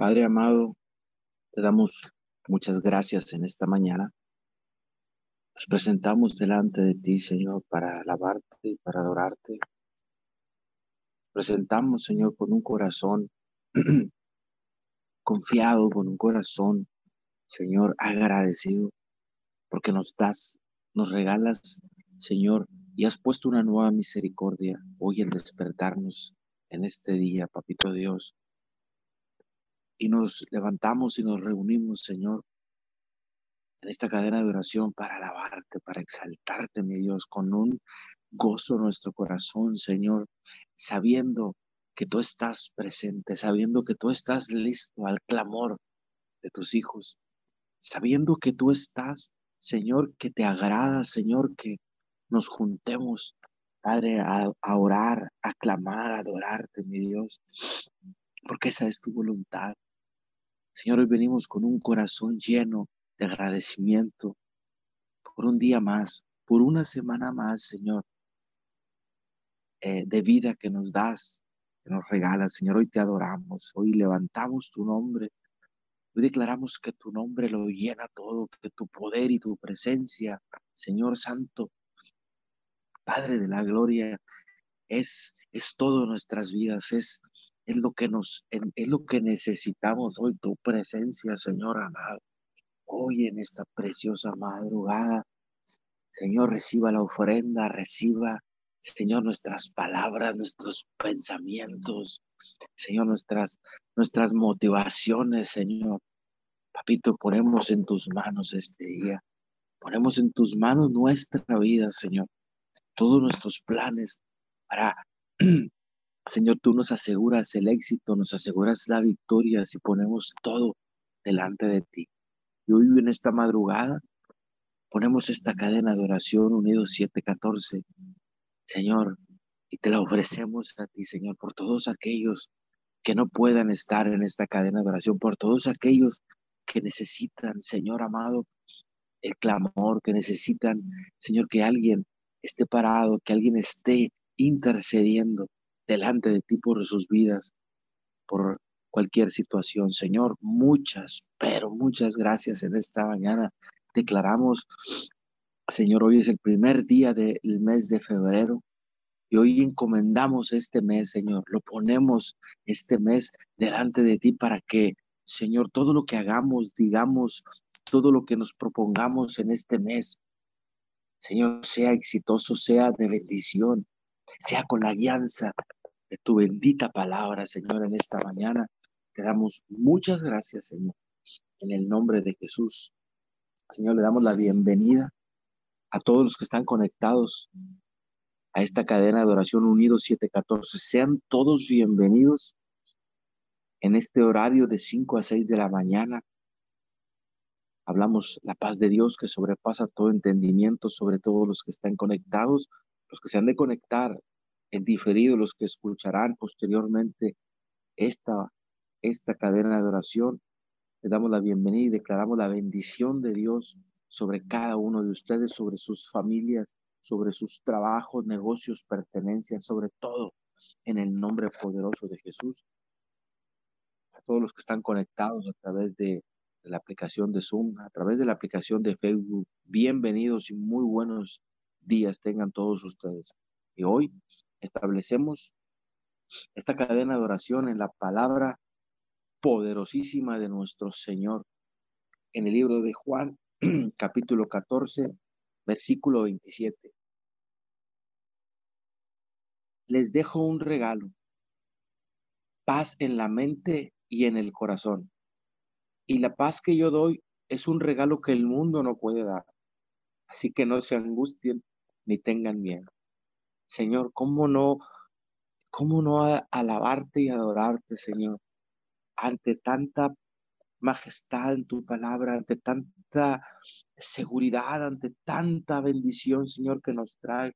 Padre amado, te damos muchas gracias en esta mañana. Nos presentamos delante de ti, Señor, para alabarte y para adorarte. Nos presentamos, Señor, con un corazón confiado, con un corazón, Señor, agradecido, porque nos das, nos regalas, Señor, y has puesto una nueva misericordia hoy el despertarnos en este día, Papito Dios y nos levantamos y nos reunimos, Señor, en esta cadena de oración para alabarte, para exaltarte, mi Dios, con un gozo en nuestro corazón, Señor, sabiendo que tú estás presente, sabiendo que tú estás listo al clamor de tus hijos, sabiendo que tú estás, Señor, que te agrada, Señor, que nos juntemos, Padre, a, orar, a clamar, a adorarte, mi Dios, porque esa es tu voluntad. Señor, hoy venimos con un corazón lleno de agradecimiento por un día más, por una semana más, Señor, eh, de vida que nos das, que nos regalas. Señor, hoy te adoramos, hoy levantamos tu nombre, hoy declaramos que tu nombre lo llena todo, que tu poder y tu presencia, Señor Santo, Padre de la Gloria, es, es todo nuestras vidas, es es lo que nos, es lo que necesitamos hoy, tu presencia, Señor amado. Hoy en esta preciosa madrugada, Señor, reciba la ofrenda, reciba, Señor, nuestras palabras, nuestros pensamientos, Señor, nuestras, nuestras motivaciones, Señor. Papito, ponemos en tus manos este día. Ponemos en tus manos nuestra vida, Señor. Todos nuestros planes para Señor, tú nos aseguras el éxito, nos aseguras la victoria si ponemos todo delante de ti. Y hoy en esta madrugada ponemos esta cadena de oración unidos 714, Señor, y te la ofrecemos a ti, Señor, por todos aquellos que no puedan estar en esta cadena de oración, por todos aquellos que necesitan, Señor amado, el clamor, que necesitan, Señor, que alguien esté parado, que alguien esté intercediendo delante de ti por sus vidas, por cualquier situación. Señor, muchas, pero muchas gracias en esta mañana. Declaramos, Señor, hoy es el primer día del mes de febrero y hoy encomendamos este mes, Señor. Lo ponemos este mes delante de ti para que, Señor, todo lo que hagamos, digamos, todo lo que nos propongamos en este mes, Señor, sea exitoso, sea de bendición, sea con la guianza de tu bendita palabra, Señor, en esta mañana. Te damos muchas gracias, Señor, en el nombre de Jesús. Señor, le damos la bienvenida a todos los que están conectados a esta cadena de oración unidos 714. Sean todos bienvenidos en este horario de 5 a 6 de la mañana. Hablamos la paz de Dios que sobrepasa todo entendimiento sobre todos los que están conectados, los que se han de conectar en diferido los que escucharán posteriormente esta, esta cadena de oración. Le damos la bienvenida y declaramos la bendición de Dios sobre cada uno de ustedes, sobre sus familias, sobre sus trabajos, negocios, pertenencias, sobre todo en el nombre poderoso de Jesús. A todos los que están conectados a través de, de la aplicación de Zoom, a través de la aplicación de Facebook, bienvenidos y muy buenos días tengan todos ustedes. Y hoy establecemos esta cadena de oración en la palabra poderosísima de nuestro Señor. En el libro de Juan, capítulo 14, versículo 27. Les dejo un regalo, paz en la mente y en el corazón. Y la paz que yo doy es un regalo que el mundo no puede dar. Así que no se angustien ni tengan miedo. Señor, ¿cómo no, cómo no alabarte y adorarte, Señor, ante tanta majestad en tu palabra, ante tanta seguridad, ante tanta bendición, Señor, que nos trae.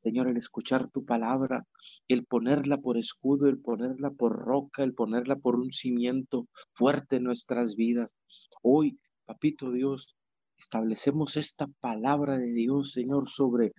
Señor, el escuchar tu palabra, el ponerla por escudo, el ponerla por roca, el ponerla por un cimiento fuerte en nuestras vidas. Hoy, papito Dios, establecemos esta palabra de Dios, Señor, sobre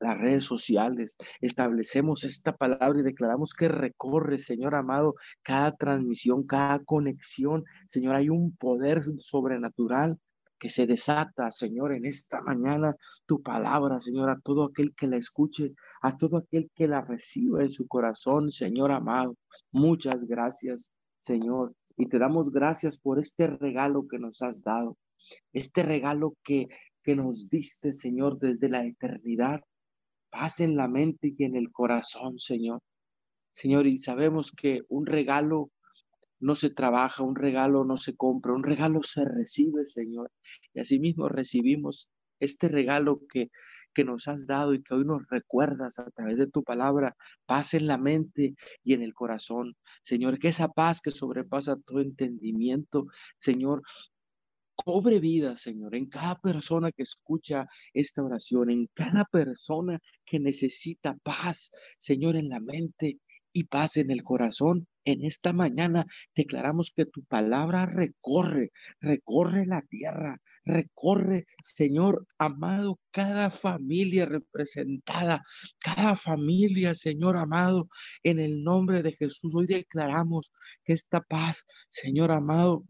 las redes sociales, establecemos esta palabra y declaramos que recorre, Señor amado, cada transmisión, cada conexión. Señor, hay un poder sobrenatural que se desata, Señor, en esta mañana tu palabra, Señor, a todo aquel que la escuche, a todo aquel que la reciba en su corazón, Señor amado. Muchas gracias, Señor. Y te damos gracias por este regalo que nos has dado, este regalo que, que nos diste, Señor, desde la eternidad paz en la mente y en el corazón, Señor. Señor, y sabemos que un regalo no se trabaja, un regalo no se compra, un regalo se recibe, Señor. Y asimismo recibimos este regalo que, que nos has dado y que hoy nos recuerdas a través de tu palabra, paz en la mente y en el corazón. Señor, que esa paz que sobrepasa todo entendimiento, Señor, cobre vida, Señor, en cada persona que escucha esta oración, en cada persona que necesita paz, Señor, en la mente y paz en el corazón. En esta mañana declaramos que tu palabra recorre, recorre la tierra, recorre, Señor amado, cada familia representada, cada familia, Señor amado, en el nombre de Jesús. Hoy declaramos que esta paz, Señor amado,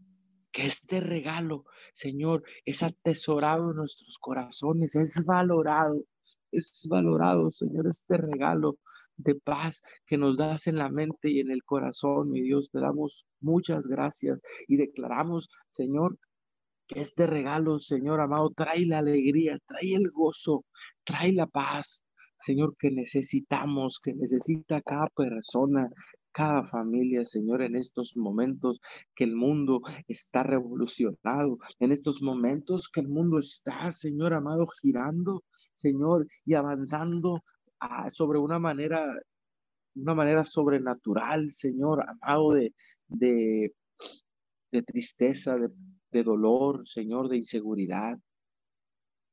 que este regalo, Señor, es atesorado en nuestros corazones, es valorado, es valorado, Señor, este regalo de paz que nos das en la mente y en el corazón, mi Dios, te damos muchas gracias y declaramos, Señor, que este regalo, Señor amado, trae la alegría, trae el gozo, trae la paz, Señor, que necesitamos, que necesita cada persona cada familia, Señor, en estos momentos que el mundo está revolucionado, en estos momentos que el mundo está, Señor amado, girando, Señor, y avanzando ah, sobre una manera, una manera sobrenatural, Señor, amado de, de, tristeza, de dolor, Señor, de inseguridad,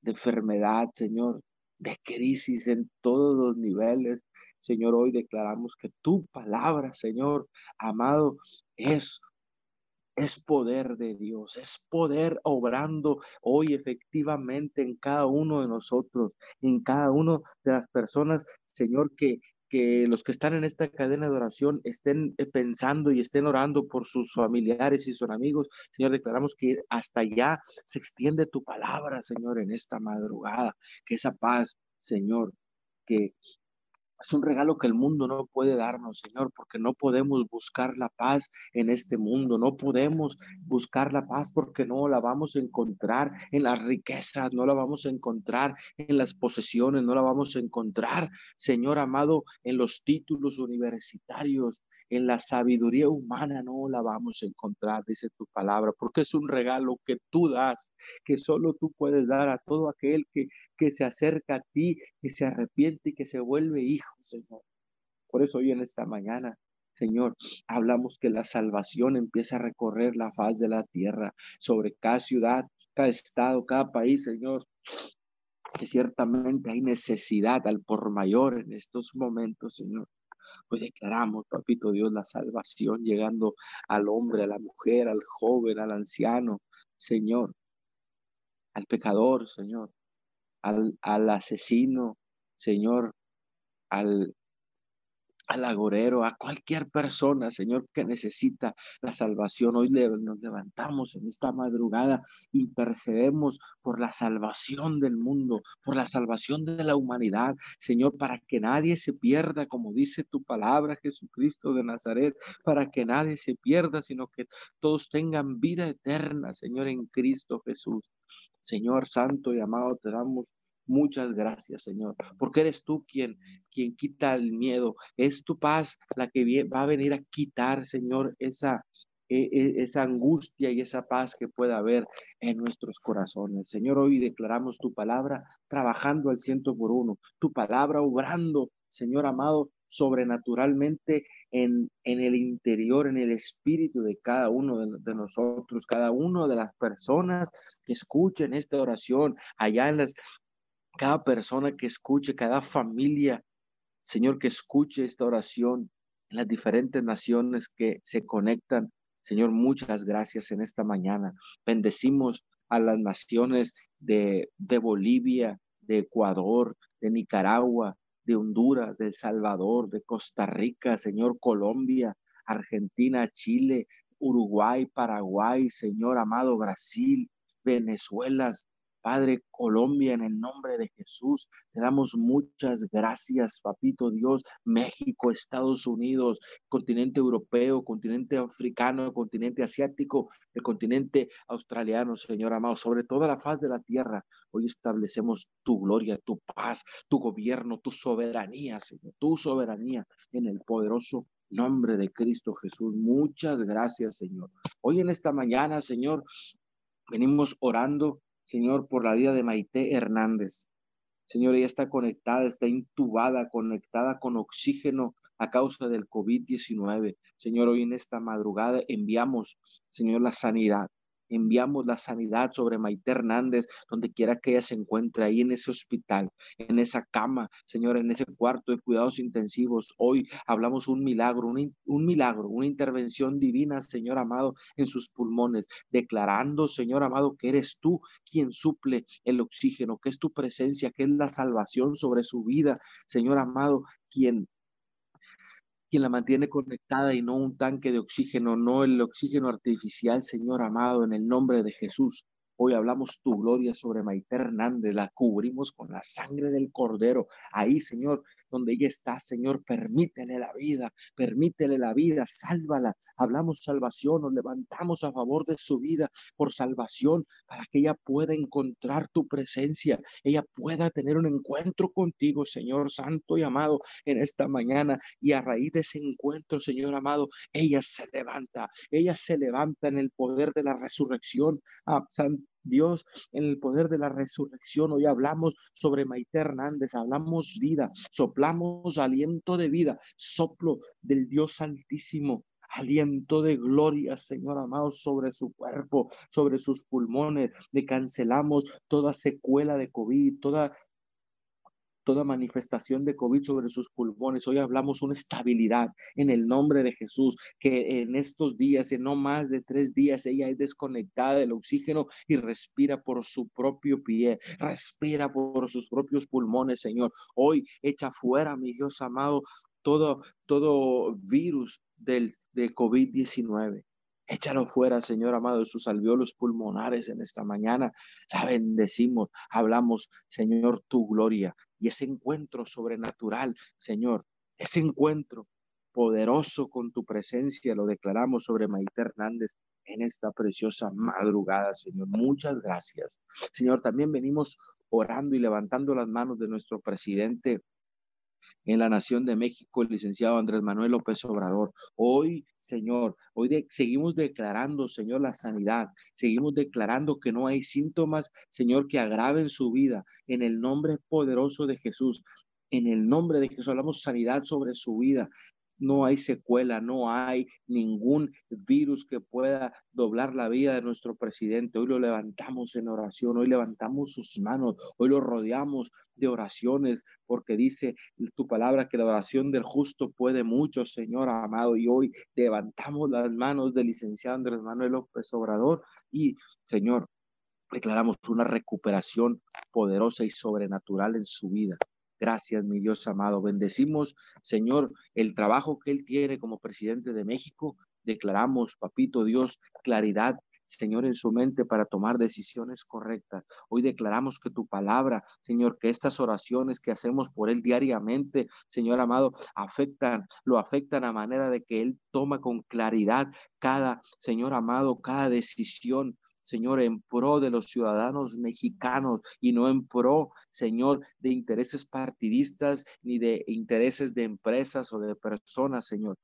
de enfermedad, Señor, de crisis en todos los niveles. Señor, hoy declaramos que tu palabra, Señor, amado, es es poder de Dios, es poder obrando hoy efectivamente en cada uno de nosotros, en cada uno de las personas, Señor, que, que los que están en esta cadena de oración estén eh, pensando y estén orando por sus familiares y sus amigos. Señor, declaramos que hasta allá se extiende tu palabra, Señor, en esta madrugada, que esa paz, Señor, que es un regalo que el mundo no puede darnos, Señor, porque no podemos buscar la paz en este mundo, no podemos buscar la paz porque no la vamos a encontrar en las riquezas, no la vamos a encontrar en las posesiones, no la vamos a encontrar, Señor amado, en los títulos universitarios, en la sabiduría humana no la vamos a encontrar, dice tu palabra, porque es un regalo que tú das, que solo tú puedes dar a todo aquel que, que se acerca a ti, que se arrepiente y que se vuelve hijo, Señor. Por eso hoy en esta mañana Señor, hablamos que la salvación empieza a recorrer la faz de la tierra sobre cada ciudad, cada estado, cada país, Señor. Que ciertamente hay necesidad al por mayor en estos momentos, Señor. Pues declaramos, papito Dios, la salvación llegando al hombre, a la mujer, al joven, al anciano, Señor, al pecador, Señor, al, al asesino, Señor, al, al agorero, a cualquier persona, Señor, que necesita la salvación. Hoy nos levantamos en esta madrugada, intercedemos por la salvación del mundo, por la salvación de la humanidad, Señor, para que nadie se pierda, como dice tu palabra, Jesucristo de Nazaret, para que nadie se pierda, sino que todos tengan vida eterna, Señor, en Cristo Jesús. Señor Santo y amado, te damos Muchas gracias, Señor, porque eres tú quien, quien quita el miedo. Es tu paz la que va a venir a quitar, Señor, esa, e, e, esa angustia y esa paz que pueda haber en nuestros corazones. Señor, hoy declaramos tu palabra trabajando al ciento por uno, tu palabra obrando, Señor amado, sobrenaturalmente en, en el interior, en el espíritu de cada uno de, de, nosotros, cada uno de las personas que escuchen esta oración allá en las cada persona que escuche, cada familia, Señor, que escuche esta oración en las diferentes naciones que se conectan. Señor, muchas gracias en esta mañana. Bendecimos a las naciones de, de Bolivia, de Ecuador, de Nicaragua, de Honduras, de El Salvador, de Costa Rica, Señor, Colombia, Argentina, Chile, Uruguay, Paraguay, Señor amado, Brasil, Venezuela, Padre, Colombia, en el nombre de Jesús, te damos muchas gracias, Papito Dios, México, Estados Unidos, continente europeo, continente africano, continente asiático, el continente australiano, Señor amado, sobre toda la faz de la tierra. Hoy establecemos tu gloria, tu paz, tu gobierno, tu soberanía, Señor, tu soberanía en el poderoso nombre de Cristo Jesús. Muchas gracias, Señor. Hoy en esta mañana, Señor, venimos orando Señor, por la vida de Maite Hernández. Señor, ella está conectada, está intubada, conectada con oxígeno a causa del COVID-19. Señor, hoy en esta madrugada enviamos, Señor, la sanidad. Enviamos la sanidad sobre Maite Hernández, donde quiera que ella se encuentre, ahí en ese hospital, en esa cama, Señor, en ese cuarto de cuidados intensivos. Hoy hablamos un milagro, un, un milagro, una intervención divina, Señor amado, en sus pulmones, declarando, Señor amado, que eres tú quien suple el oxígeno, que es tu presencia, que es la salvación sobre su vida, Señor amado, quien quien la mantiene conectada y no un tanque de oxígeno, no el oxígeno artificial, Señor amado, en el nombre de Jesús. Hoy hablamos tu gloria sobre Maite Hernández, la cubrimos con la sangre del Cordero. Ahí, Señor, donde ella está, Señor, permítele la vida, permítele la vida, sálvala. Hablamos salvación, nos levantamos a favor de su vida por salvación, para que ella pueda encontrar tu presencia, ella pueda tener un encuentro contigo, Señor Santo y amado, en esta mañana. Y a raíz de ese encuentro, Señor amado, ella se levanta, ella se levanta en el poder de la resurrección. Ah, Dios, en el poder de la resurrección, hoy hablamos sobre Maite Hernández, hablamos vida, soplamos aliento de vida, soplo del Dios Altísimo aliento de gloria, Señor amado, sobre su cuerpo, sobre sus pulmones. Le cancelamos toda secuela de COVID, toda toda manifestación de COVID sobre sus pulmones. Hoy hablamos una estabilidad en el nombre de Jesús, que en estos días, en no más de tres días, ella es desconectada del oxígeno y respira por su propio pie, respira por sus propios pulmones, Señor. Hoy echa fuera, mi Dios amado, todo, todo virus del, de COVID-19. Échalo fuera, Señor amado, de sus alveolos pulmonares en esta mañana. La bendecimos, hablamos, Señor, tu gloria y ese encuentro sobrenatural, Señor, ese encuentro poderoso con tu presencia, lo declaramos sobre Maite Hernández en esta preciosa madrugada, Señor. Muchas gracias. Señor, también venimos orando y levantando las manos de nuestro presidente en la nación de México, el licenciado Andrés Manuel López Obrador. Hoy, Señor, hoy seguimos declarando, Señor, la sanidad. Seguimos declarando que no hay síntomas, Señor, que agraven su vida. En el nombre poderoso de Jesús. En el nombre de Jesús hablamos sanidad sobre su vida no hay secuela, no hay ningún virus que pueda doblar la vida de nuestro presidente. Hoy lo levantamos en oración, hoy levantamos sus manos, hoy lo rodeamos de oraciones, porque dice tu palabra que la oración del justo puede mucho, Señor amado, y hoy levantamos las manos del licenciado Andrés Manuel López Obrador y, Señor, declaramos una recuperación poderosa y sobrenatural en su vida. Gracias, mi Dios amado. Bendecimos, Señor, el trabajo que Él tiene como presidente de México. Declaramos, papito Dios, claridad, Señor, en su mente para tomar decisiones correctas. Hoy declaramos que tu palabra, Señor, que estas oraciones que hacemos por Él diariamente, Señor amado, afectan, lo afectan a manera de que Él toma con claridad cada, Señor amado, cada decisión, Señor, en pro de los ciudadanos mexicanos y no en pro, Señor, de intereses partidistas ni de intereses de empresas o de personas, Señor.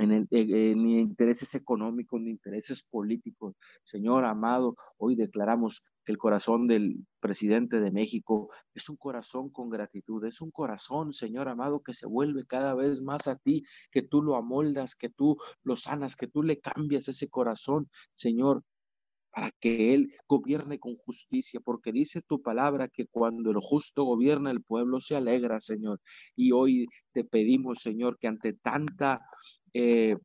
En el, eh, eh, ni intereses económicos, ni intereses políticos. Señor amado, hoy declaramos que el corazón del presidente de México es un corazón con gratitud, es un corazón, Señor amado, que se vuelve cada vez más a ti, que tú lo amoldas, que tú lo sanas, que tú le cambias ese corazón, Señor, para que Él gobierne con justicia, porque dice tu palabra que cuando el justo gobierna el pueblo se alegra, Señor. Y hoy te pedimos, Señor, que ante tanta... Eh,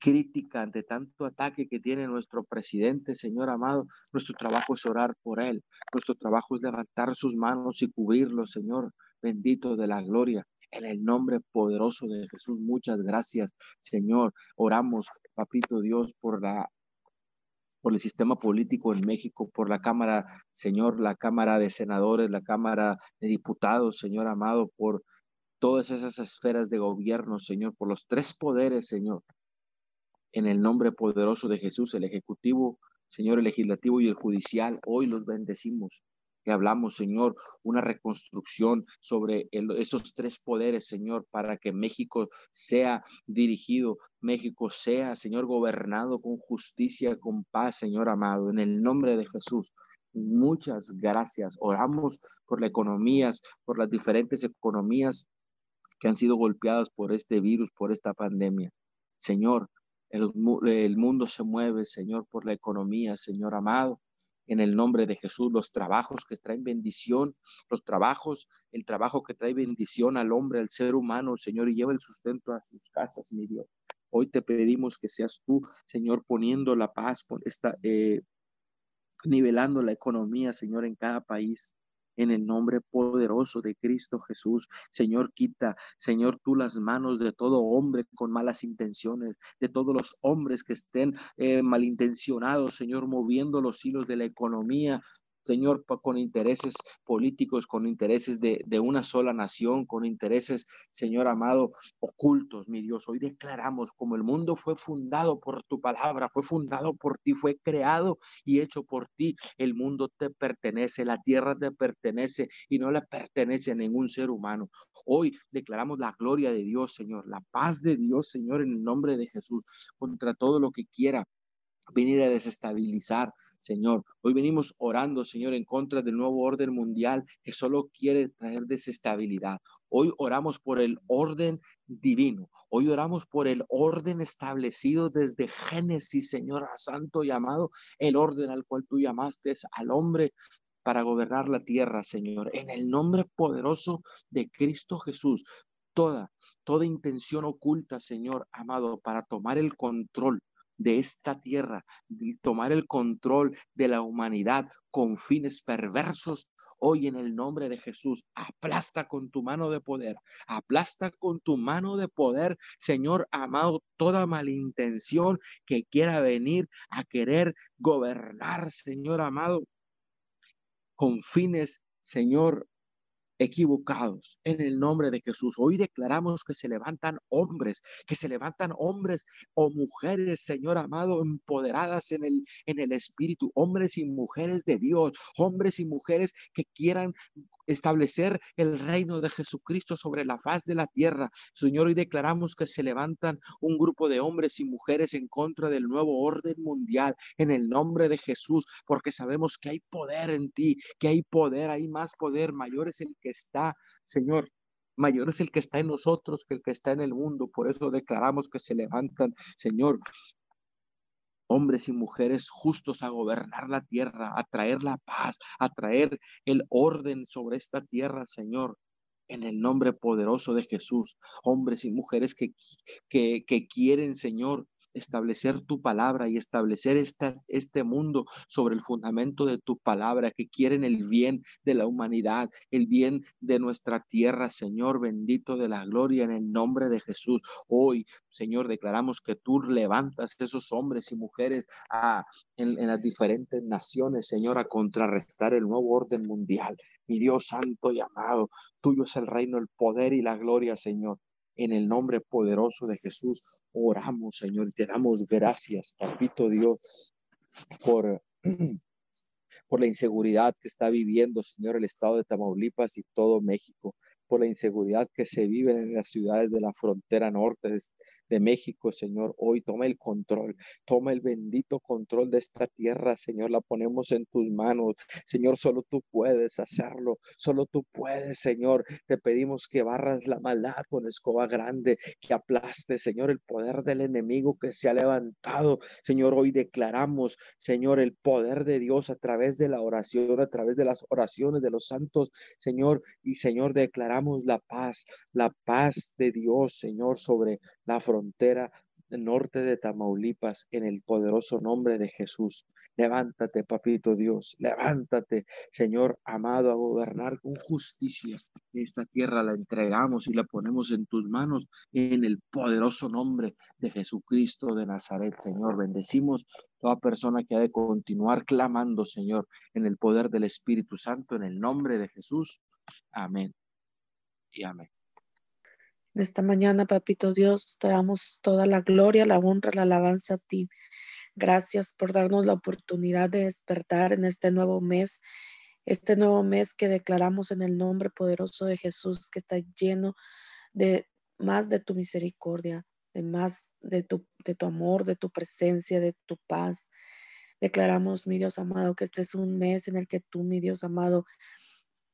crítica, ante tanto ataque que tiene nuestro presidente, Señor amado, nuestro trabajo es orar por él. Nuestro trabajo es levantar sus manos y cubrirlo, Señor, bendito de la gloria. En el nombre poderoso de Jesús, muchas gracias, Señor. Oramos, papito Dios, por la por el sistema político en México, por la Cámara, Señor, la Cámara de Senadores, la Cámara de Diputados, Señor amado, por todas esas esferas de gobierno, Señor, por los tres poderes, Señor. En el nombre poderoso de Jesús, el Ejecutivo, Señor, el Legislativo y el Judicial, hoy los bendecimos hablamos, Señor, una reconstrucción sobre esos tres poderes, Señor, para que México sea dirigido, México sea, Señor, gobernado con justicia, con paz, Señor amado, en el nombre de Jesús. Muchas gracias. Oramos por las economías, por las diferentes economías que han sido golpeadas por este virus, por esta pandemia. Señor, el, mundo se mueve, Señor, por la economía, Señor amado en el nombre de Jesús, los trabajos que traen bendición, los trabajos, el trabajo que trae bendición al hombre, al ser humano, Señor, y lleva el sustento a sus casas, mi Dios. Hoy te pedimos que seas tú, Señor, poniendo la paz, esta, eh, nivelando la economía, Señor, en cada país en el nombre poderoso de Cristo Jesús. Señor, quita, Señor, tú las manos de todo hombre con malas intenciones, de todos los hombres que estén eh, malintencionados, Señor, moviendo los hilos de la economía, Señor, con intereses políticos, con intereses de, de, una sola nación, con intereses, Señor amado, ocultos, mi Dios. Hoy declaramos como el mundo fue fundado por tu palabra, fue fundado por ti, fue creado y hecho por ti. El mundo te pertenece, la tierra te pertenece y no le pertenece a ningún ser humano. Hoy declaramos la gloria de Dios, Señor, la paz de Dios, Señor, en el nombre de Jesús, contra todo lo que quiera venir a desestabilizar, Señor. Hoy venimos orando, Señor, en contra del nuevo orden mundial que solo quiere traer desestabilidad. Hoy oramos por el orden divino. Hoy oramos por el orden establecido desde Génesis, Señor Santo y amado, el orden al cual tú llamaste al hombre para gobernar la tierra, Señor. En el nombre poderoso de Cristo Jesús, toda, toda intención oculta, Señor amado, para tomar el control de esta tierra, de tomar el control de la humanidad con fines perversos. Hoy en el nombre de Jesús, aplasta con tu mano de poder, aplasta con tu mano de poder, Señor amado, toda malintención que quiera venir a querer gobernar, Señor amado, con fines, Señor, equivocados en el nombre de Jesús. Hoy declaramos que se levantan hombres, que se levantan hombres o mujeres, Señor amado, empoderadas en el, en el Espíritu, hombres y mujeres de Dios, hombres y mujeres que quieran establecer el reino de Jesucristo sobre la faz de la tierra. Señor, hoy declaramos que se levantan un grupo de hombres y mujeres en contra del nuevo orden mundial en el nombre de Jesús, porque sabemos que hay poder en ti, que hay poder, hay más poder, mayor es el que está, Señor, mayor es el que está en nosotros que el que está en el mundo. Por eso declaramos que se levantan, Señor, hombres y mujeres justos a gobernar la tierra, a traer la paz, a traer el orden sobre esta tierra, Señor. En el nombre poderoso de Jesús, hombres y mujeres que, que, que quieren, Señor, establecer tu palabra y establecer esta, este mundo sobre el fundamento de tu palabra, que quieren el bien de la humanidad, el bien de nuestra tierra, Señor bendito de la gloria, en el nombre de Jesús. Hoy, Señor, declaramos que tú levantas esos hombres y mujeres a, en, en las diferentes naciones, Señor, a contrarrestar el nuevo orden mundial. Mi Dios santo y amado, tuyo es el reino, el poder y la gloria, Señor. En el nombre poderoso de Jesús oramos, Señor, y te damos gracias, papito Dios, por, por la inseguridad que está viviendo, Señor, el estado de Tamaulipas y todo México por la inseguridad que se vive en las ciudades de la frontera norte de, México, Señor. Hoy toma el control, toma el bendito control de esta tierra, Señor. La ponemos en tus manos. Señor, solo tú puedes hacerlo, solo tú puedes, Señor. Te pedimos que barras la maldad con escoba grande, que aplaste, Señor, el poder del enemigo que se ha levantado. Señor, hoy declaramos, Señor, el poder de Dios a través de la oración, a través de las oraciones de los santos, Señor, y Señor, declaramos la paz, la paz de Dios, Señor, sobre la frontera norte de Tamaulipas, en el poderoso nombre de Jesús. Levántate, papito Dios, levántate, Señor amado, a gobernar con justicia. Esta tierra la entregamos y la ponemos en tus manos en el poderoso nombre de Jesucristo de Nazaret, Señor. Bendecimos toda persona que ha de continuar clamando, Señor, en el poder del Espíritu Santo, en el nombre de Jesús. Amén y amén. De esta mañana, Papito Dios, te damos toda la gloria, la honra, la alabanza a ti. Gracias por darnos la oportunidad de despertar en este nuevo mes, este nuevo mes que declaramos en el nombre poderoso de Jesús, que está lleno de más de tu misericordia, de más de tu, de tu amor, de tu presencia, de tu paz. Declaramos, mi Dios amado, que este es un mes en el que tú, mi Dios amado,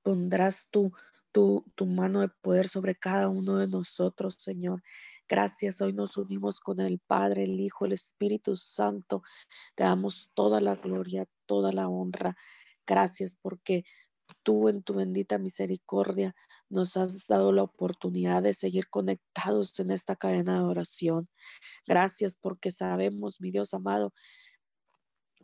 pondrás tu, tu, mano de poder sobre cada uno de nosotros, Señor. Gracias, hoy nos unimos con el Padre, el Hijo, el Espíritu Santo. Te damos toda la gloria, toda la honra. Gracias porque tú en tu bendita misericordia nos has dado la oportunidad de seguir conectados en esta cadena de oración. Gracias porque sabemos, mi Dios amado,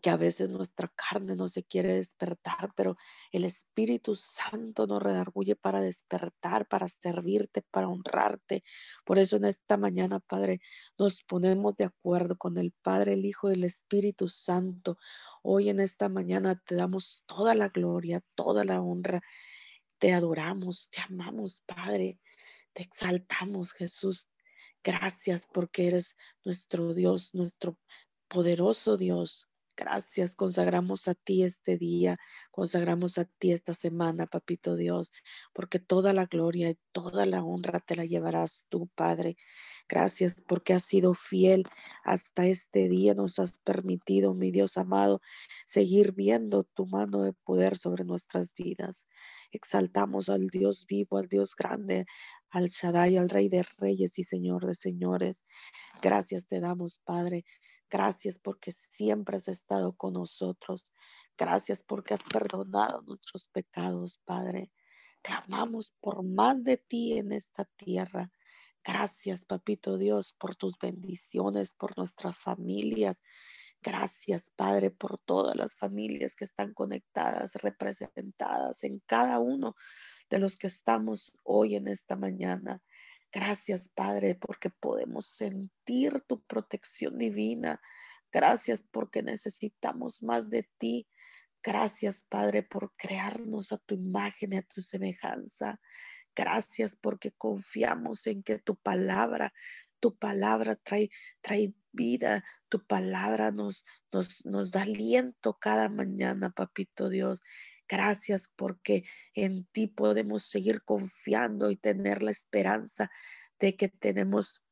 que a veces nuestra carne no se quiere despertar, pero el Espíritu Santo nos redarguye para despertar, para servirte, para honrarte. Por eso en esta mañana, Padre, nos ponemos de acuerdo con el Padre, el Hijo y el Espíritu Santo. Hoy en esta mañana te damos toda la gloria, toda la honra. Te adoramos, te amamos, Padre. Te exaltamos, Jesús. Gracias porque eres nuestro Dios, nuestro poderoso Dios, Gracias, consagramos a ti este día, consagramos a ti esta semana, papito Dios, porque toda la gloria y toda la honra te la llevarás tú, Padre. Gracias porque has sido fiel hasta este día, nos has permitido, mi Dios amado, seguir viendo tu mano de poder sobre nuestras vidas. Exaltamos al Dios vivo, al Dios grande, al Shaddai, al Rey de Reyes y Señor de Señores. Gracias te damos, Padre. Gracias porque siempre has estado con nosotros. Gracias porque has perdonado nuestros pecados, Padre. Clamamos por más de ti en esta tierra. Gracias, Papito Dios, por tus bendiciones, por nuestras familias. Gracias, Padre, por todas las familias que están conectadas, representadas en cada uno de los que estamos hoy en esta mañana. Gracias, Padre, porque podemos sentir tu protección divina. Gracias porque necesitamos más de ti. Gracias, Padre, por crearnos a tu imagen y a tu semejanza. Gracias porque confiamos en que tu palabra, tu palabra trae, trae vida, tu palabra nos, nos, nos da aliento cada mañana, papito Dios. Gracias porque en ti podemos seguir confiando y tener la esperanza de que tenemos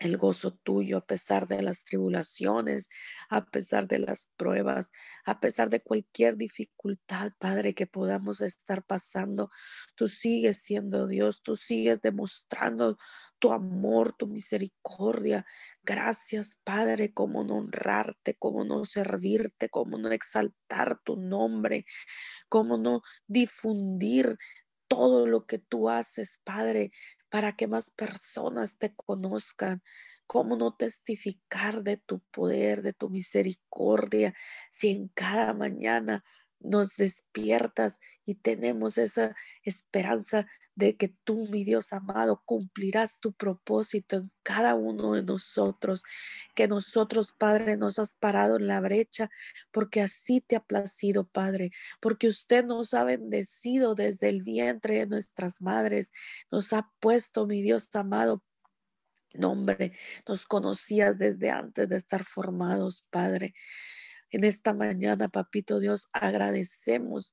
el gozo tuyo a pesar de las tribulaciones, a pesar de las pruebas, a pesar de cualquier dificultad, Padre, que podamos estar pasando. Tú sigues siendo Dios, tú sigues demostrando tu amor, tu misericordia. Gracias, Padre, como no honrarte, como no servirte, como no exaltar tu nombre, como no difundir todo lo que tú haces, Padre, para que más personas te conozcan. ¿Cómo no testificar de tu poder, de tu misericordia, si en cada mañana nos despiertas y tenemos esa esperanza de que tú, mi Dios amado, cumplirás tu propósito en cada uno de nosotros, que nosotros, Padre, nos has parado en la brecha, porque así te ha placido, Padre, porque usted nos ha bendecido desde el vientre de nuestras madres, nos ha puesto, mi Dios amado, nombre, nos conocías desde antes de estar formados, Padre. En esta mañana, papito Dios, agradecemos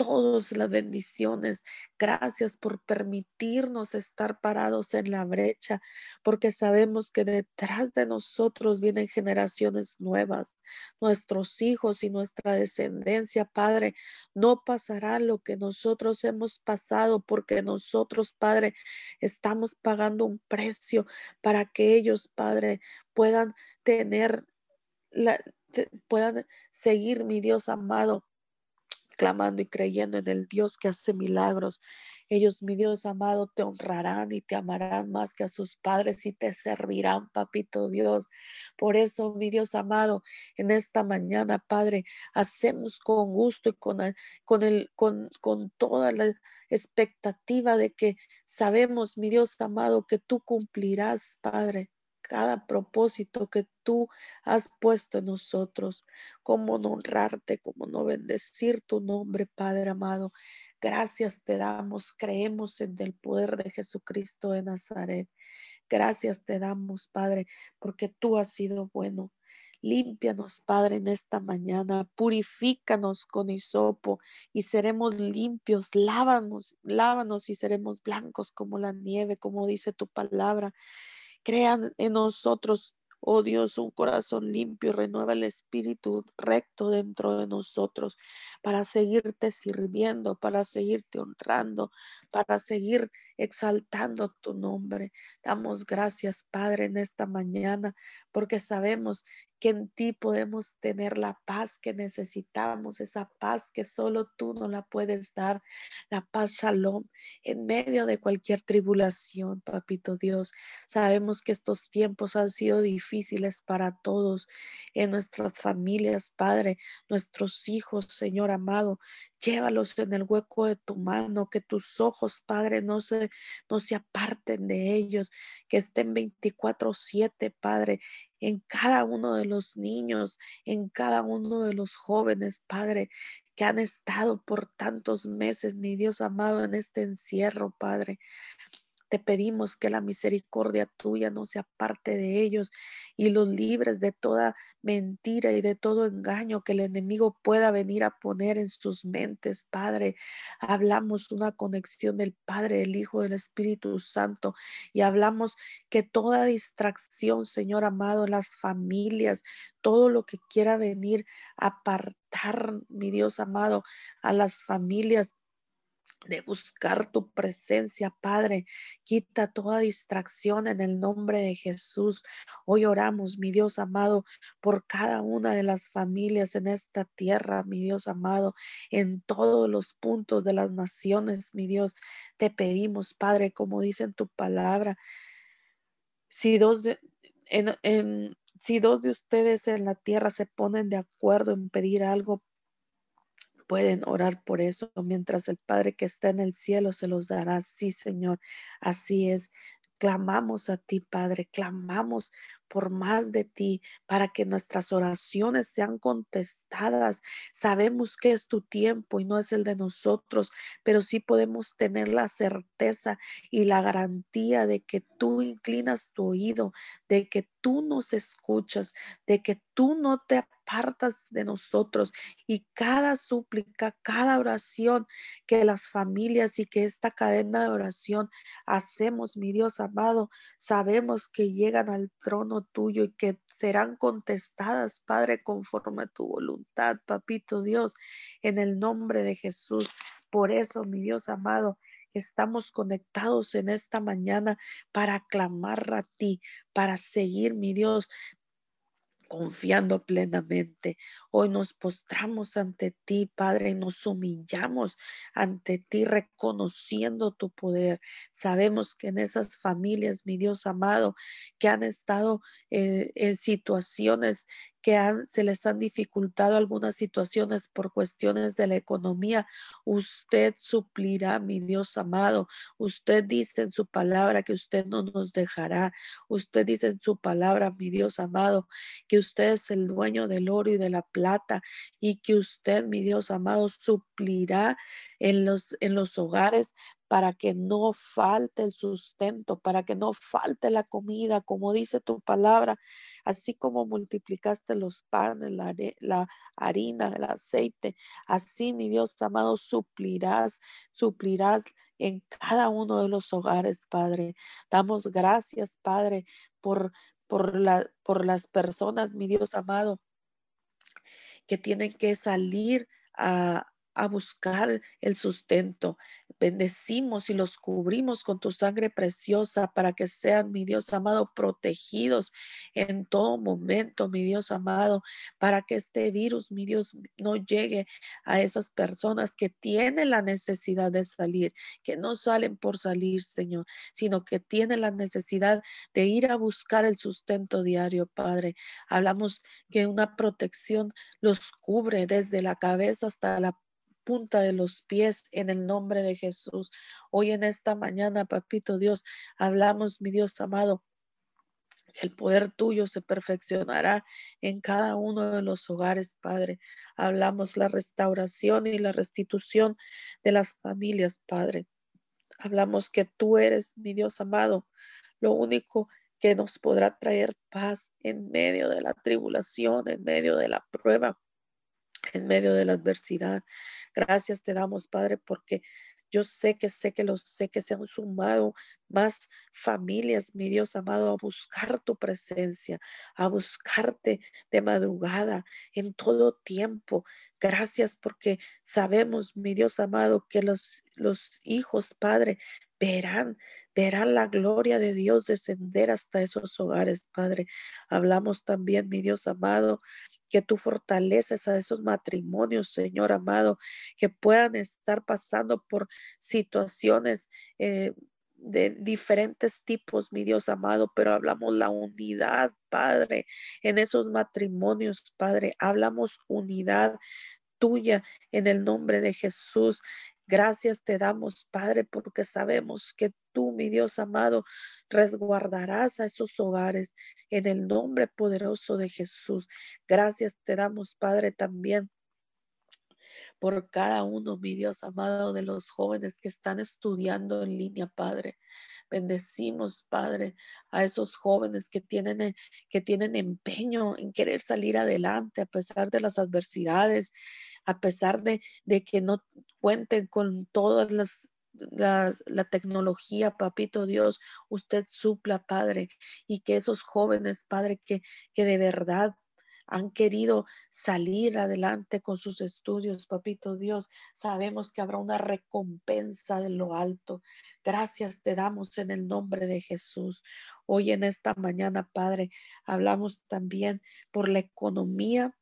todas las bendiciones. Gracias por permitirnos estar parados en la brecha, porque sabemos que detrás de nosotros vienen generaciones nuevas. Nuestros hijos y nuestra descendencia, Padre, no pasará lo que nosotros hemos pasado, porque nosotros, Padre, estamos pagando un precio para que ellos, Padre, puedan tener la, puedan seguir, mi Dios amado, clamando y creyendo en el Dios que hace milagros. Ellos, mi Dios amado, te honrarán y te amarán más que a sus padres y te servirán, papito Dios. Por eso, mi Dios amado, en esta mañana, Padre, hacemos con gusto y con, con, el, con, con toda la expectativa de que sabemos, mi Dios amado, que tú cumplirás, Padre cada propósito que tú has puesto en nosotros, cómo no honrarte, cómo no bendecir tu nombre, Padre amado. Gracias te damos, creemos en el poder de Jesucristo de Nazaret. Gracias te damos, Padre, porque tú has sido bueno. Límpianos, Padre, en esta mañana. Purifícanos con hisopo y seremos limpios. Lávanos, lávanos y seremos blancos como la nieve, como dice tu palabra. Crean en nosotros Oh Dios, un corazón limpio, renueva el espíritu recto dentro de nosotros para seguirte sirviendo, para seguirte honrando, para seguir exaltando tu nombre. Damos gracias, Padre, en esta mañana, porque sabemos que en ti podemos tener la paz que necesitamos, esa paz que solo tú nos la puedes dar, la paz shalom en medio de cualquier tribulación, papito Dios. Sabemos que estos tiempos han sido difíciles para todos, en nuestras familias, Padre, nuestros hijos, Señor amado. Llévalos en el hueco de tu mano, que tus ojos, Padre, no se, no se aparten de ellos, que estén 24/7, Padre, en cada uno de los niños, en cada uno de los jóvenes, Padre, que han estado por tantos meses, mi Dios amado, en este encierro, Padre. Te pedimos que la misericordia tuya no se aparte de ellos y los libres de toda mentira y de todo engaño que el enemigo pueda venir a poner en sus mentes, Padre. Hablamos una conexión del Padre, del Hijo, del Espíritu Santo y hablamos que toda distracción, Señor amado, las familias, todo lo que quiera venir a apartar, mi Dios amado, a las familias de buscar tu presencia, Padre. Quita toda distracción en el nombre de Jesús. Hoy oramos, mi Dios amado, por cada una de las familias en esta tierra, mi Dios amado, en todos los puntos de las naciones, mi Dios. Te pedimos, Padre, como dice en tu palabra, si dos de, si dos de ustedes en la tierra se ponen de acuerdo en pedir algo, pueden orar por eso, mientras el Padre que está en el cielo se los dará. Sí, Señor, así es. Clamamos a ti, Padre, clamamos por más de ti, para que nuestras oraciones sean contestadas. Sabemos que es tu tiempo y no es el de nosotros, pero sí podemos tener la certeza y la garantía de que tú inclinas tu oído, de que tú nos escuchas, de que tú no te apartas de nosotros y cada súplica, cada oración que las familias y que esta cadena de oración hacemos, mi Dios amado, sabemos que llegan al trono tuyo y que serán contestadas, Padre, conforme a tu voluntad, Papito Dios, en el nombre de Jesús. Por eso, mi Dios amado, estamos conectados en esta mañana para clamar a ti, para seguir, mi Dios, confiando plenamente. Hoy nos postramos ante ti, Padre, y nos humillamos ante ti, reconociendo tu poder. Sabemos que en esas familias, mi Dios amado, que han estado eh, en situaciones que se les han dificultado algunas situaciones por cuestiones de la economía, usted suplirá, mi Dios amado. Usted dice en su palabra que usted no nos dejará. Usted dice en su palabra, mi Dios amado, que usted es el dueño del oro y de la plata y que usted, mi Dios amado, suplirá en los, en los hogares para que no falte el sustento, para que no falte la comida, como dice tu palabra, así como multiplicaste los panes, la, harina, el aceite, así mi Dios amado, suplirás, suplirás en cada uno de los hogares, Padre. Damos gracias, Padre, por, por, la, por las personas, mi Dios amado, que tienen que salir a, a buscar el sustento. Bendecimos y los cubrimos con tu sangre preciosa para que sean, mi Dios amado, protegidos en todo momento, mi Dios amado, para que este virus, mi Dios, no llegue a esas personas que tienen la necesidad de salir, que no salen por salir, Señor, sino que tienen la necesidad de ir a buscar el sustento diario, Padre. Hablamos que una protección los cubre desde la cabeza hasta la punta de los pies en el nombre de Jesús. Hoy en esta mañana, papito Dios, hablamos, mi Dios amado, el poder tuyo se perfeccionará en cada uno de los hogares, Padre. Hablamos la restauración y la restitución de las familias, Padre. Hablamos que tú eres, mi Dios amado, lo único que nos podrá traer paz en medio de la tribulación, en medio de la prueba en medio de la adversidad. Gracias te damos, Padre, porque yo sé que sé que los sé que se han sumado más familias, mi Dios amado, a buscar tu presencia, a buscarte de madrugada en todo tiempo. Gracias porque sabemos, mi Dios amado, que los, los hijos, Padre, verán, verán la gloria de Dios descender hasta esos hogares, Padre. Hablamos también, mi Dios amado, que tú fortaleces a esos matrimonios, Señor amado, que puedan estar pasando por situaciones eh, de diferentes tipos, mi Dios amado, pero hablamos la unidad, Padre, en esos matrimonios, Padre, hablamos unidad tuya en el nombre de Jesús. Gracias te damos, Padre, porque sabemos que tú, mi Dios amado, resguardarás a esos hogares en el nombre poderoso de Jesús. Gracias te damos, Padre, también por cada uno, mi Dios amado, de los jóvenes que están estudiando en línea, Padre. Bendecimos, Padre, a esos jóvenes que tienen, que tienen empeño en querer salir adelante a pesar de las adversidades, a pesar de, de que no cuenten con todas las la, tecnología, papito Dios, usted supla, Padre, y que esos jóvenes, Padre, que, que de verdad han querido salir adelante con sus estudios, papito Dios, sabemos que habrá una recompensa de lo alto. Gracias te damos en el nombre de Jesús. Hoy en esta mañana, Padre, hablamos también por la economía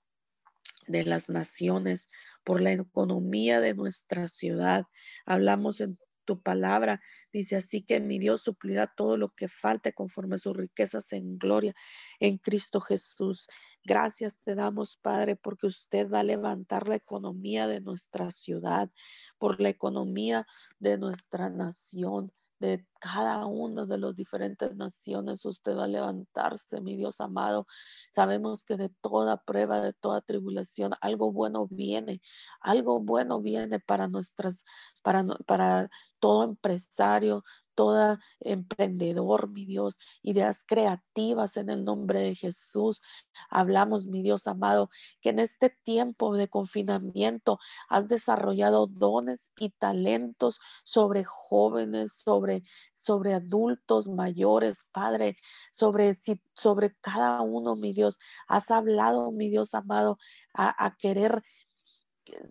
de las naciones, por la economía de nuestra ciudad. Hablamos en tu palabra. Dice así que mi Dios suplirá todo lo que falte conforme a sus riquezas en gloria en Cristo Jesús. Gracias te damos, Padre, porque usted va a levantar la economía de nuestra ciudad, por la economía de nuestra nación de cada una de las diferentes naciones. Usted va a levantarse, mi Dios amado. Sabemos que de toda prueba, de toda tribulación, algo bueno viene. Algo bueno viene para nuestras, para, para todo empresario, toda emprendedor, mi Dios, ideas creativas en el nombre de Jesús. Hablamos, mi Dios amado, que en este tiempo de confinamiento has desarrollado dones y talentos sobre jóvenes, sobre, sobre adultos mayores, Padre, sobre, sobre cada uno, mi Dios. Has hablado, mi Dios amado, a, querer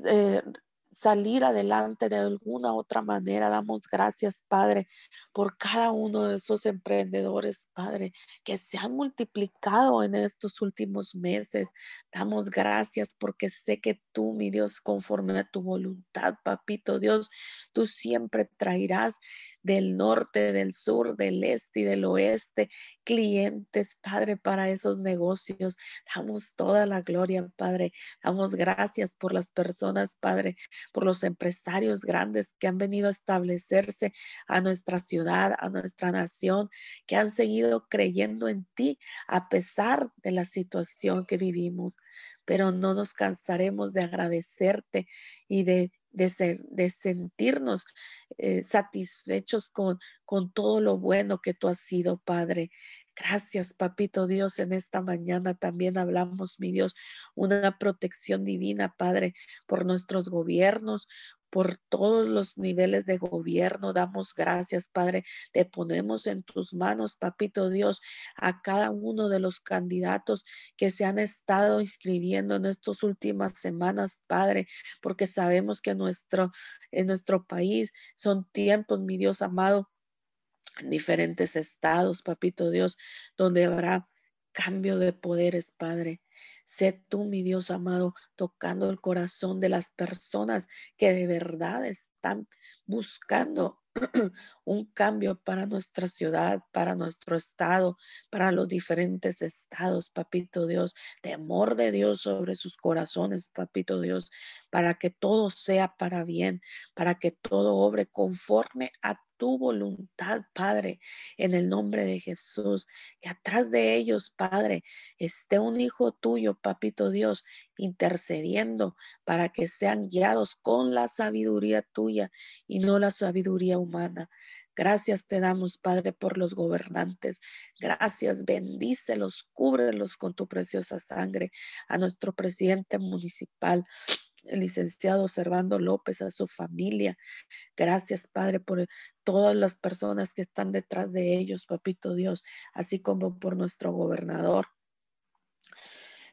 eh, salir adelante de alguna otra manera. Damos gracias, Padre, por cada uno de esos emprendedores, Padre, que se han multiplicado en estos últimos meses. Damos gracias porque sé que tú, mi Dios, conforme a tu voluntad, papito Dios, tú siempre traerás del norte, del sur, del este y del oeste, clientes, Padre, para esos negocios. Damos toda la gloria, Padre. Damos gracias por las personas, Padre, por los empresarios grandes que han venido a establecerse a nuestra ciudad, a nuestra nación, que han seguido creyendo en ti a pesar de la situación que vivimos pero no nos cansaremos de agradecerte y de de, ser, de sentirnos eh, satisfechos con, con todo lo bueno que tú has sido, Padre. Gracias, papito Dios. En esta mañana también hablamos, mi Dios, una protección divina, Padre, por nuestros gobiernos, por todos los niveles de gobierno. Damos gracias, Padre. Te ponemos en tus manos, Papito Dios, a cada uno de los candidatos que se han estado inscribiendo en estas últimas semanas, Padre, porque sabemos que nuestro, en nuestro país son tiempos, mi Dios amado, en diferentes estados, Papito Dios, donde habrá cambio de poderes, Padre. Sé tú, mi Dios amado, tocando el corazón de las personas que de verdad están buscando un cambio para nuestra ciudad, para nuestro estado, para los diferentes estados, papito Dios, temor de Dios sobre sus corazones, papito Dios, para que todo sea para bien, para que todo obre conforme a tu voluntad, Padre, en el nombre de Jesús. Que atrás de ellos, Padre, esté un hijo tuyo, Papito Dios, intercediendo para que sean guiados con la sabiduría tuya y no la sabiduría humana. Gracias te damos, Padre, por los gobernantes. Gracias, bendícelos, cúbrelos con tu preciosa sangre. A nuestro presidente municipal, el licenciado Servando López, a su familia. Gracias, Padre, por todas las personas que están detrás de ellos, Papito Dios, así como por nuestro gobernador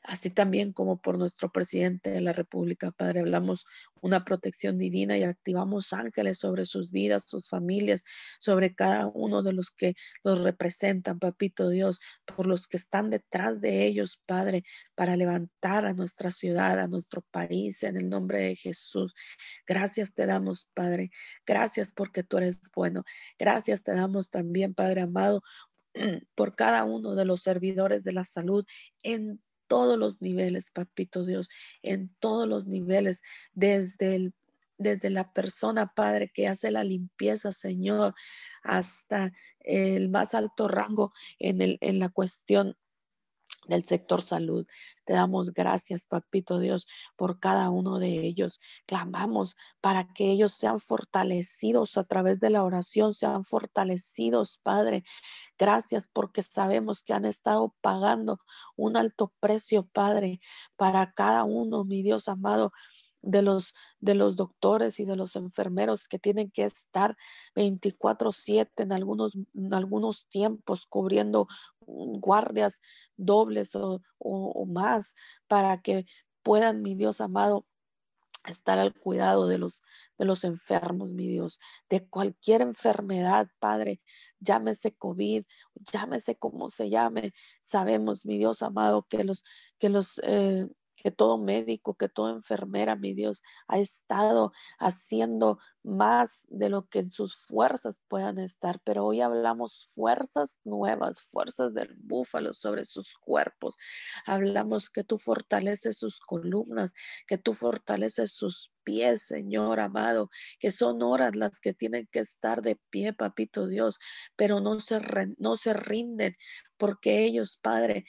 así también como por nuestro presidente de la República, Padre. Hablamos una protección divina y activamos ángeles sobre sus vidas, sus familias, sobre cada uno de los que los representan, Papito Dios, por los que están detrás de ellos, Padre, para levantar a nuestra ciudad, a nuestro país, en el nombre de Jesús. Gracias te damos, Padre. Gracias porque tú eres bueno. Gracias te damos también, Padre amado, por cada uno de los servidores de la salud en todos los niveles, papito Dios, en todos los niveles, desde el desde la persona, Padre, que hace la limpieza, Señor, hasta el más alto rango en, el, en la cuestión del sector salud. Te damos gracias, papito Dios, por cada uno de ellos. Clamamos para que ellos sean fortalecidos a través de la oración, sean fortalecidos, Padre. Gracias porque sabemos que han estado pagando un alto precio, Padre, para cada uno, mi Dios amado, de los, de los doctores y de los enfermeros que tienen que estar 24/7 en algunos, en algunos tiempos cubriendo guardias dobles o, o más para que puedan, mi Dios amado, estar al cuidado de los, de los enfermos, mi Dios, de cualquier enfermedad, Padre, llámese COVID, llámese como se llame. Sabemos, mi Dios amado, que los, que los eh, que todo médico, que toda enfermera, mi Dios, ha estado haciendo más de lo que sus fuerzas puedan estar. Pero hoy hablamos fuerzas nuevas, fuerzas del búfalo sobre sus cuerpos. Hablamos que tú fortaleces sus columnas, que tú fortaleces sus pies, Señor amado, que son horas las que tienen que estar de pie, papito Dios, pero no se, no se rinden porque ellos, Padre,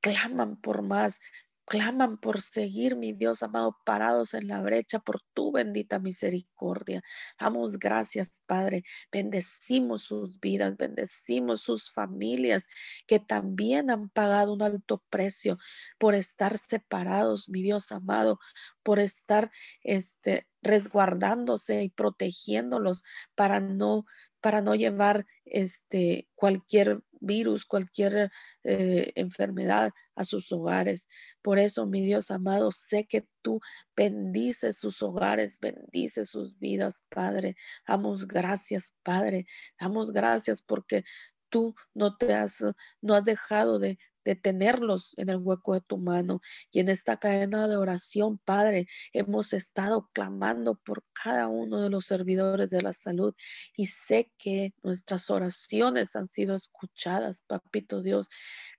claman por más, claman por seguir, mi Dios amado, parados en la brecha por tu bendita misericordia. Damos gracias, Padre. Bendecimos sus vidas, bendecimos sus familias que también han pagado un alto precio por estar separados, mi Dios amado, por estar este, resguardándose y protegiéndolos para no para no llevar este, cualquier virus, cualquier eh, enfermedad a sus hogares. Por eso, mi Dios amado, sé que tú bendices sus hogares, bendices sus vidas, Padre. Damos gracias, Padre. Damos gracias porque tú no te has, no has dejado de, de tenerlos en el hueco de tu mano. Y en esta cadena de oración, Padre, hemos estado clamando por cada uno de los servidores de la salud y sé que nuestras oraciones han sido escuchadas, Papito Dios.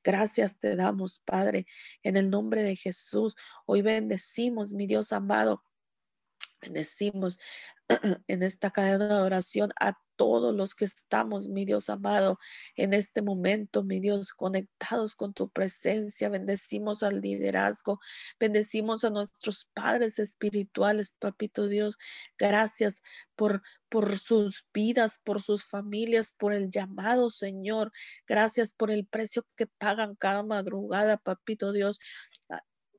Gracias te damos, Padre, en el nombre de Jesús. Hoy bendecimos, mi Dios amado. Bendecimos en esta cadena de oración a todos los que estamos, mi Dios amado, en este momento, mi Dios, conectados con tu presencia. Bendecimos al liderazgo, bendecimos a nuestros padres espirituales, papito Dios. Gracias por, por sus vidas, por sus familias, por el llamado, Señor. Gracias por el precio que pagan cada madrugada, papito Dios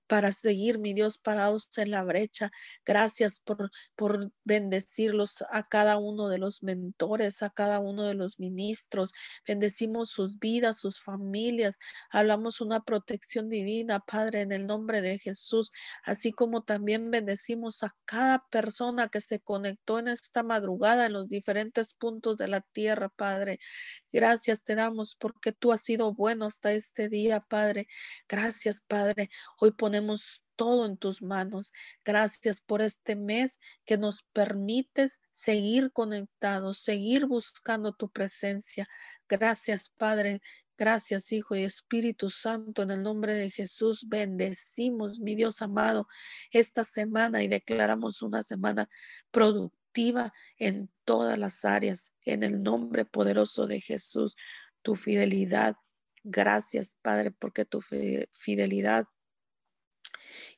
para seguir, mi Dios, parados en la brecha. Gracias por, por bendecirlos a cada uno de los mentores, a cada uno de los ministros. Bendecimos sus vidas, sus familias. Hablamos una protección divina, Padre, en el nombre de Jesús, así como también bendecimos a cada persona que se conectó en esta madrugada en los diferentes puntos de la tierra, Padre. Gracias te damos porque tú has sido bueno hasta este día, Padre. Gracias, Padre. Hoy ponemos todo en tus manos. Gracias por este mes que nos permites seguir conectados, seguir buscando tu presencia. Gracias, Padre. Gracias, Hijo y Espíritu Santo, en el nombre de Jesús, bendecimos, mi Dios amado, esta semana y declaramos una semana productiva en todas las áreas, en el nombre poderoso de Jesús. Tu fidelidad, gracias, Padre, porque tu fidelidad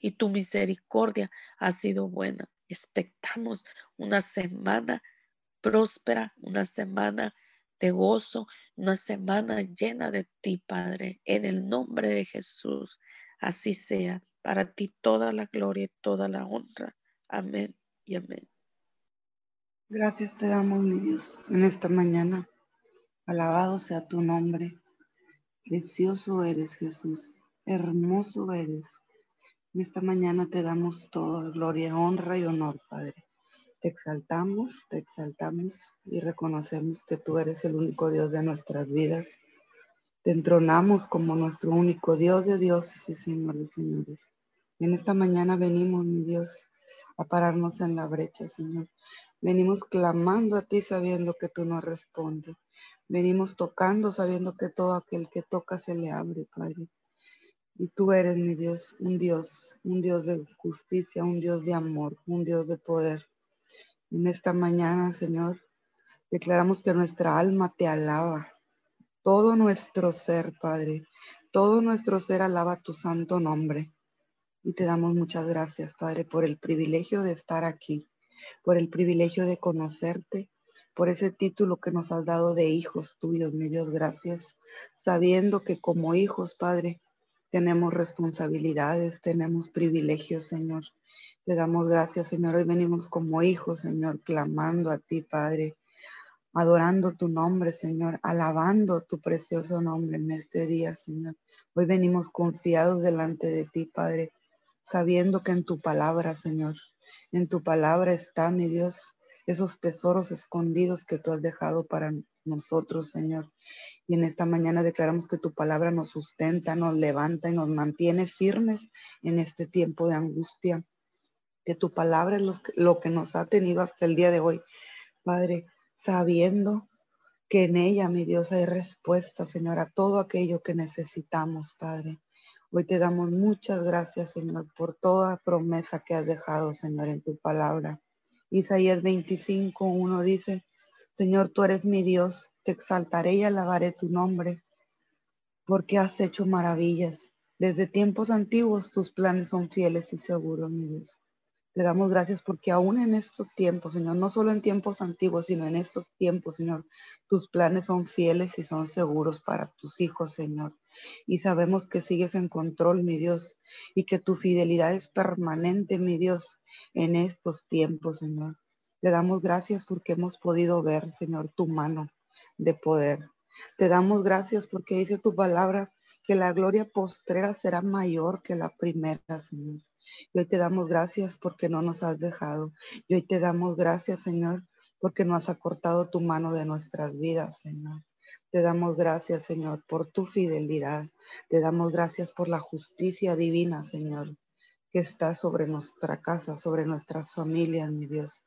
y tu misericordia ha sido buena. Expectamos una semana próspera, una semana de gozo, una semana llena de ti, Padre, en el nombre de Jesús. Así sea, para ti toda la gloria y toda la honra. Amén y amén. Gracias te damos, mi Dios, en esta mañana. Alabado sea tu nombre. Precioso eres, Jesús. Hermoso eres. En esta mañana te damos toda gloria, honra y honor, Padre. Te exaltamos, te exaltamos y reconocemos que tú eres el único Dios de nuestras vidas. Te entronamos como nuestro único Dios de dioses y Señor de señores. En esta mañana venimos, mi Dios, a pararnos en la brecha, Señor. Venimos clamando a ti sabiendo que tú nos respondes. Venimos tocando sabiendo que todo aquel que toca se le abre, Padre. Y tú eres mi Dios, un Dios, un Dios de justicia, un Dios de amor, un Dios de poder. En esta mañana, Señor, declaramos que nuestra alma te alaba. Todo nuestro ser, Padre, todo nuestro ser alaba tu santo nombre. Y te damos muchas gracias, Padre, por el privilegio de estar aquí, por el privilegio de conocerte, por ese título que nos has dado de hijos tuyos, mi Dios, gracias, sabiendo que como hijos, Padre, tenemos responsabilidades, tenemos privilegios, Señor. Te damos gracias, Señor. Hoy venimos como hijos, Señor, clamando a ti, Padre, adorando tu nombre, Señor, alabando tu precioso nombre en este día, Señor. Hoy venimos confiados delante de ti, Padre, sabiendo que en tu palabra, Señor, en tu palabra está, mi Dios, esos tesoros escondidos que tú has dejado para nosotros, Señor. Y en esta mañana declaramos que tu palabra nos sustenta, nos levanta y nos mantiene firmes en este tiempo de angustia que tu palabra es lo que, nos ha tenido hasta el día de hoy. Padre, sabiendo que en ella, mi Dios, hay respuesta, Señor, a todo aquello que necesitamos, Padre. Hoy te damos muchas gracias, Señor, por toda promesa que has dejado, Señor, en tu palabra. Isaías 25, 1 dice, Señor, tú eres mi Dios, te exaltaré y alabaré tu nombre, porque has hecho maravillas. Desde tiempos antiguos tus planes son fieles y seguros, mi Dios. Te damos gracias porque aún en estos tiempos, Señor, no solo en tiempos antiguos, sino en estos tiempos, Señor, tus planes son fieles y son seguros para tus hijos, Señor. Y sabemos que sigues en control, mi Dios, y que tu fidelidad es permanente, mi Dios, en estos tiempos, Señor. Te damos gracias porque hemos podido ver, Señor, tu mano de poder. Te damos gracias porque dice tu palabra que la gloria postrera será mayor que la primera, Señor. Y hoy te damos gracias porque no nos has dejado. Y hoy te damos gracias, Señor, porque no has acortado tu mano de nuestras vidas, Señor. Te damos gracias, Señor, por tu fidelidad. Te damos gracias por la justicia divina, Señor, que está sobre nuestra casa, sobre nuestras familias, mi Dios.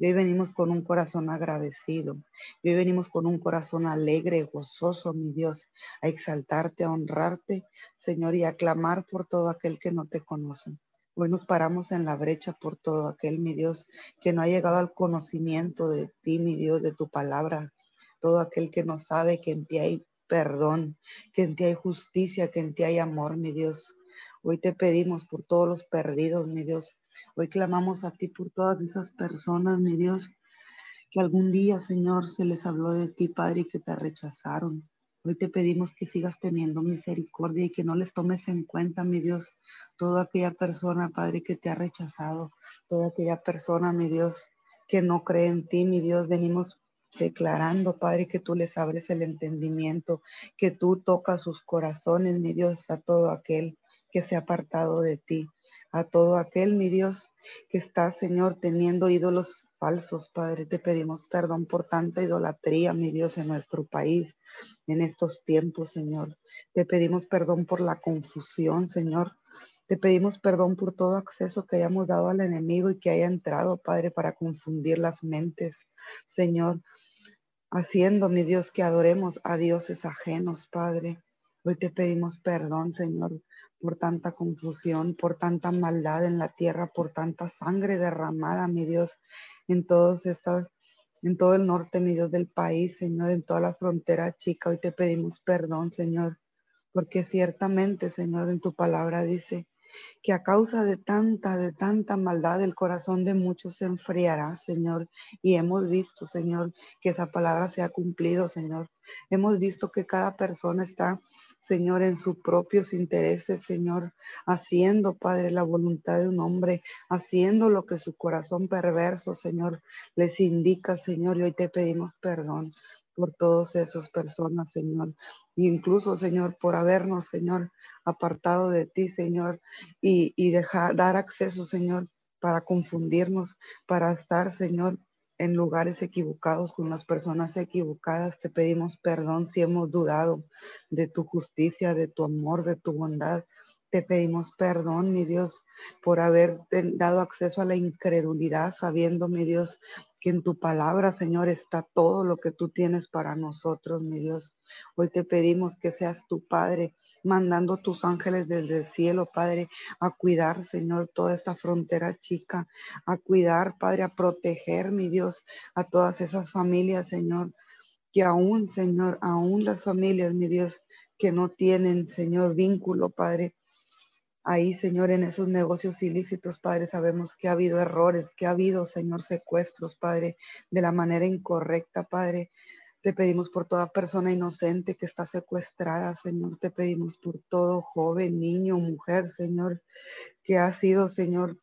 Hoy venimos con un corazón agradecido. Hoy venimos con un corazón alegre, gozoso, mi Dios, a exaltarte, a honrarte, Señor, y a clamar por todo aquel que no te conoce. Hoy nos paramos en la brecha por todo aquel, mi Dios, que no ha llegado al conocimiento de ti, mi Dios, de tu palabra. Todo aquel que no sabe que en ti hay perdón, que en ti hay justicia, que en ti hay amor, mi Dios. Hoy te pedimos por todos los perdidos, mi Dios. Hoy clamamos a ti por todas esas personas, mi Dios, que algún día, Señor, se les habló de ti, Padre, y que te rechazaron. Hoy te pedimos que sigas teniendo misericordia y que no les tomes en cuenta, mi Dios, toda aquella persona, Padre, que te ha rechazado, toda aquella persona, mi Dios, que no cree en ti, mi Dios. Venimos declarando, Padre, que tú les abres el entendimiento, que tú tocas sus corazones, mi Dios, a todo aquel que se ha apartado de ti, a todo aquel, mi Dios, que está, Señor, teniendo ídolos falsos, Padre. Te pedimos perdón por tanta idolatría, mi Dios, en nuestro país, en estos tiempos, Señor. Te pedimos perdón por la confusión, Señor. Te pedimos perdón por todo acceso que hayamos dado al enemigo y que haya entrado, Padre, para confundir las mentes, Señor. Haciendo, mi Dios, que adoremos a dioses ajenos, Padre. Hoy te pedimos perdón, Señor, por tanta confusión, por tanta maldad en la tierra, por tanta sangre derramada, mi Dios, en todos estas, en todo el norte, mi Dios, del país, Señor, en toda la frontera chica. Hoy te pedimos perdón, Señor, porque ciertamente, Señor, en tu palabra dice que a causa de tanta, de tanta maldad, el corazón de muchos se enfriará, Señor. Y hemos visto, Señor, que esa palabra se ha cumplido, Señor. Hemos visto que cada persona está Señor, en sus propios intereses, Señor, haciendo, Padre, la voluntad de un hombre, haciendo lo que su corazón perverso, Señor, les indica, Señor, y hoy te pedimos perdón por todas esas personas, Señor. E incluso, Señor, por habernos, Señor, apartado de ti, Señor, y, y dejar, dar acceso, Señor, para confundirnos, para estar, Señor, en lugares equivocados, con las personas equivocadas. Te pedimos perdón si hemos dudado de tu justicia, de tu amor, de tu bondad. Te pedimos perdón, mi Dios, por haber dado acceso a la incredulidad, sabiendo, mi Dios, que en tu palabra, Señor, está todo lo que tú tienes para nosotros, mi Dios. Hoy te pedimos que seas tu Padre, mandando tus ángeles desde el cielo, Padre, a cuidar, Señor, toda esta frontera chica, a cuidar, Padre, a proteger, mi Dios, a todas esas familias, Señor, que aún, Señor, aún las familias, mi Dios, que no tienen, Señor, vínculo, Padre, ahí, Señor, en esos negocios ilícitos, Padre, sabemos que ha habido errores, que ha habido, Señor, secuestros, Padre, de la manera incorrecta, Padre. Te pedimos por toda persona inocente que está secuestrada, Señor. Te pedimos por todo joven, niño, mujer, Señor, que ha sido, Señor,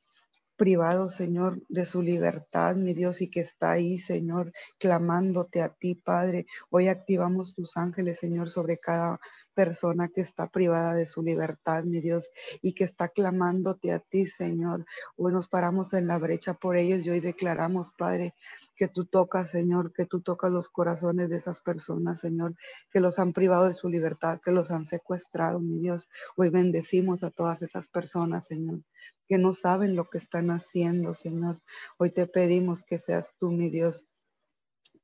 privado, Señor, de su libertad, mi Dios, y que está ahí, Señor, clamándote a ti, Padre. Hoy activamos tus ángeles, Señor, sobre cada persona que está privada de su libertad, mi Dios, y que está clamándote a ti, Señor. Hoy nos paramos en la brecha por ellos y hoy declaramos, Padre, que tú tocas, Señor, que tú tocas los corazones de esas personas, Señor, que los han privado de su libertad, que los han secuestrado, mi Dios. Hoy bendecimos a todas esas personas, Señor, que no saben lo que están haciendo, Señor. Hoy te pedimos que seas tú, mi Dios,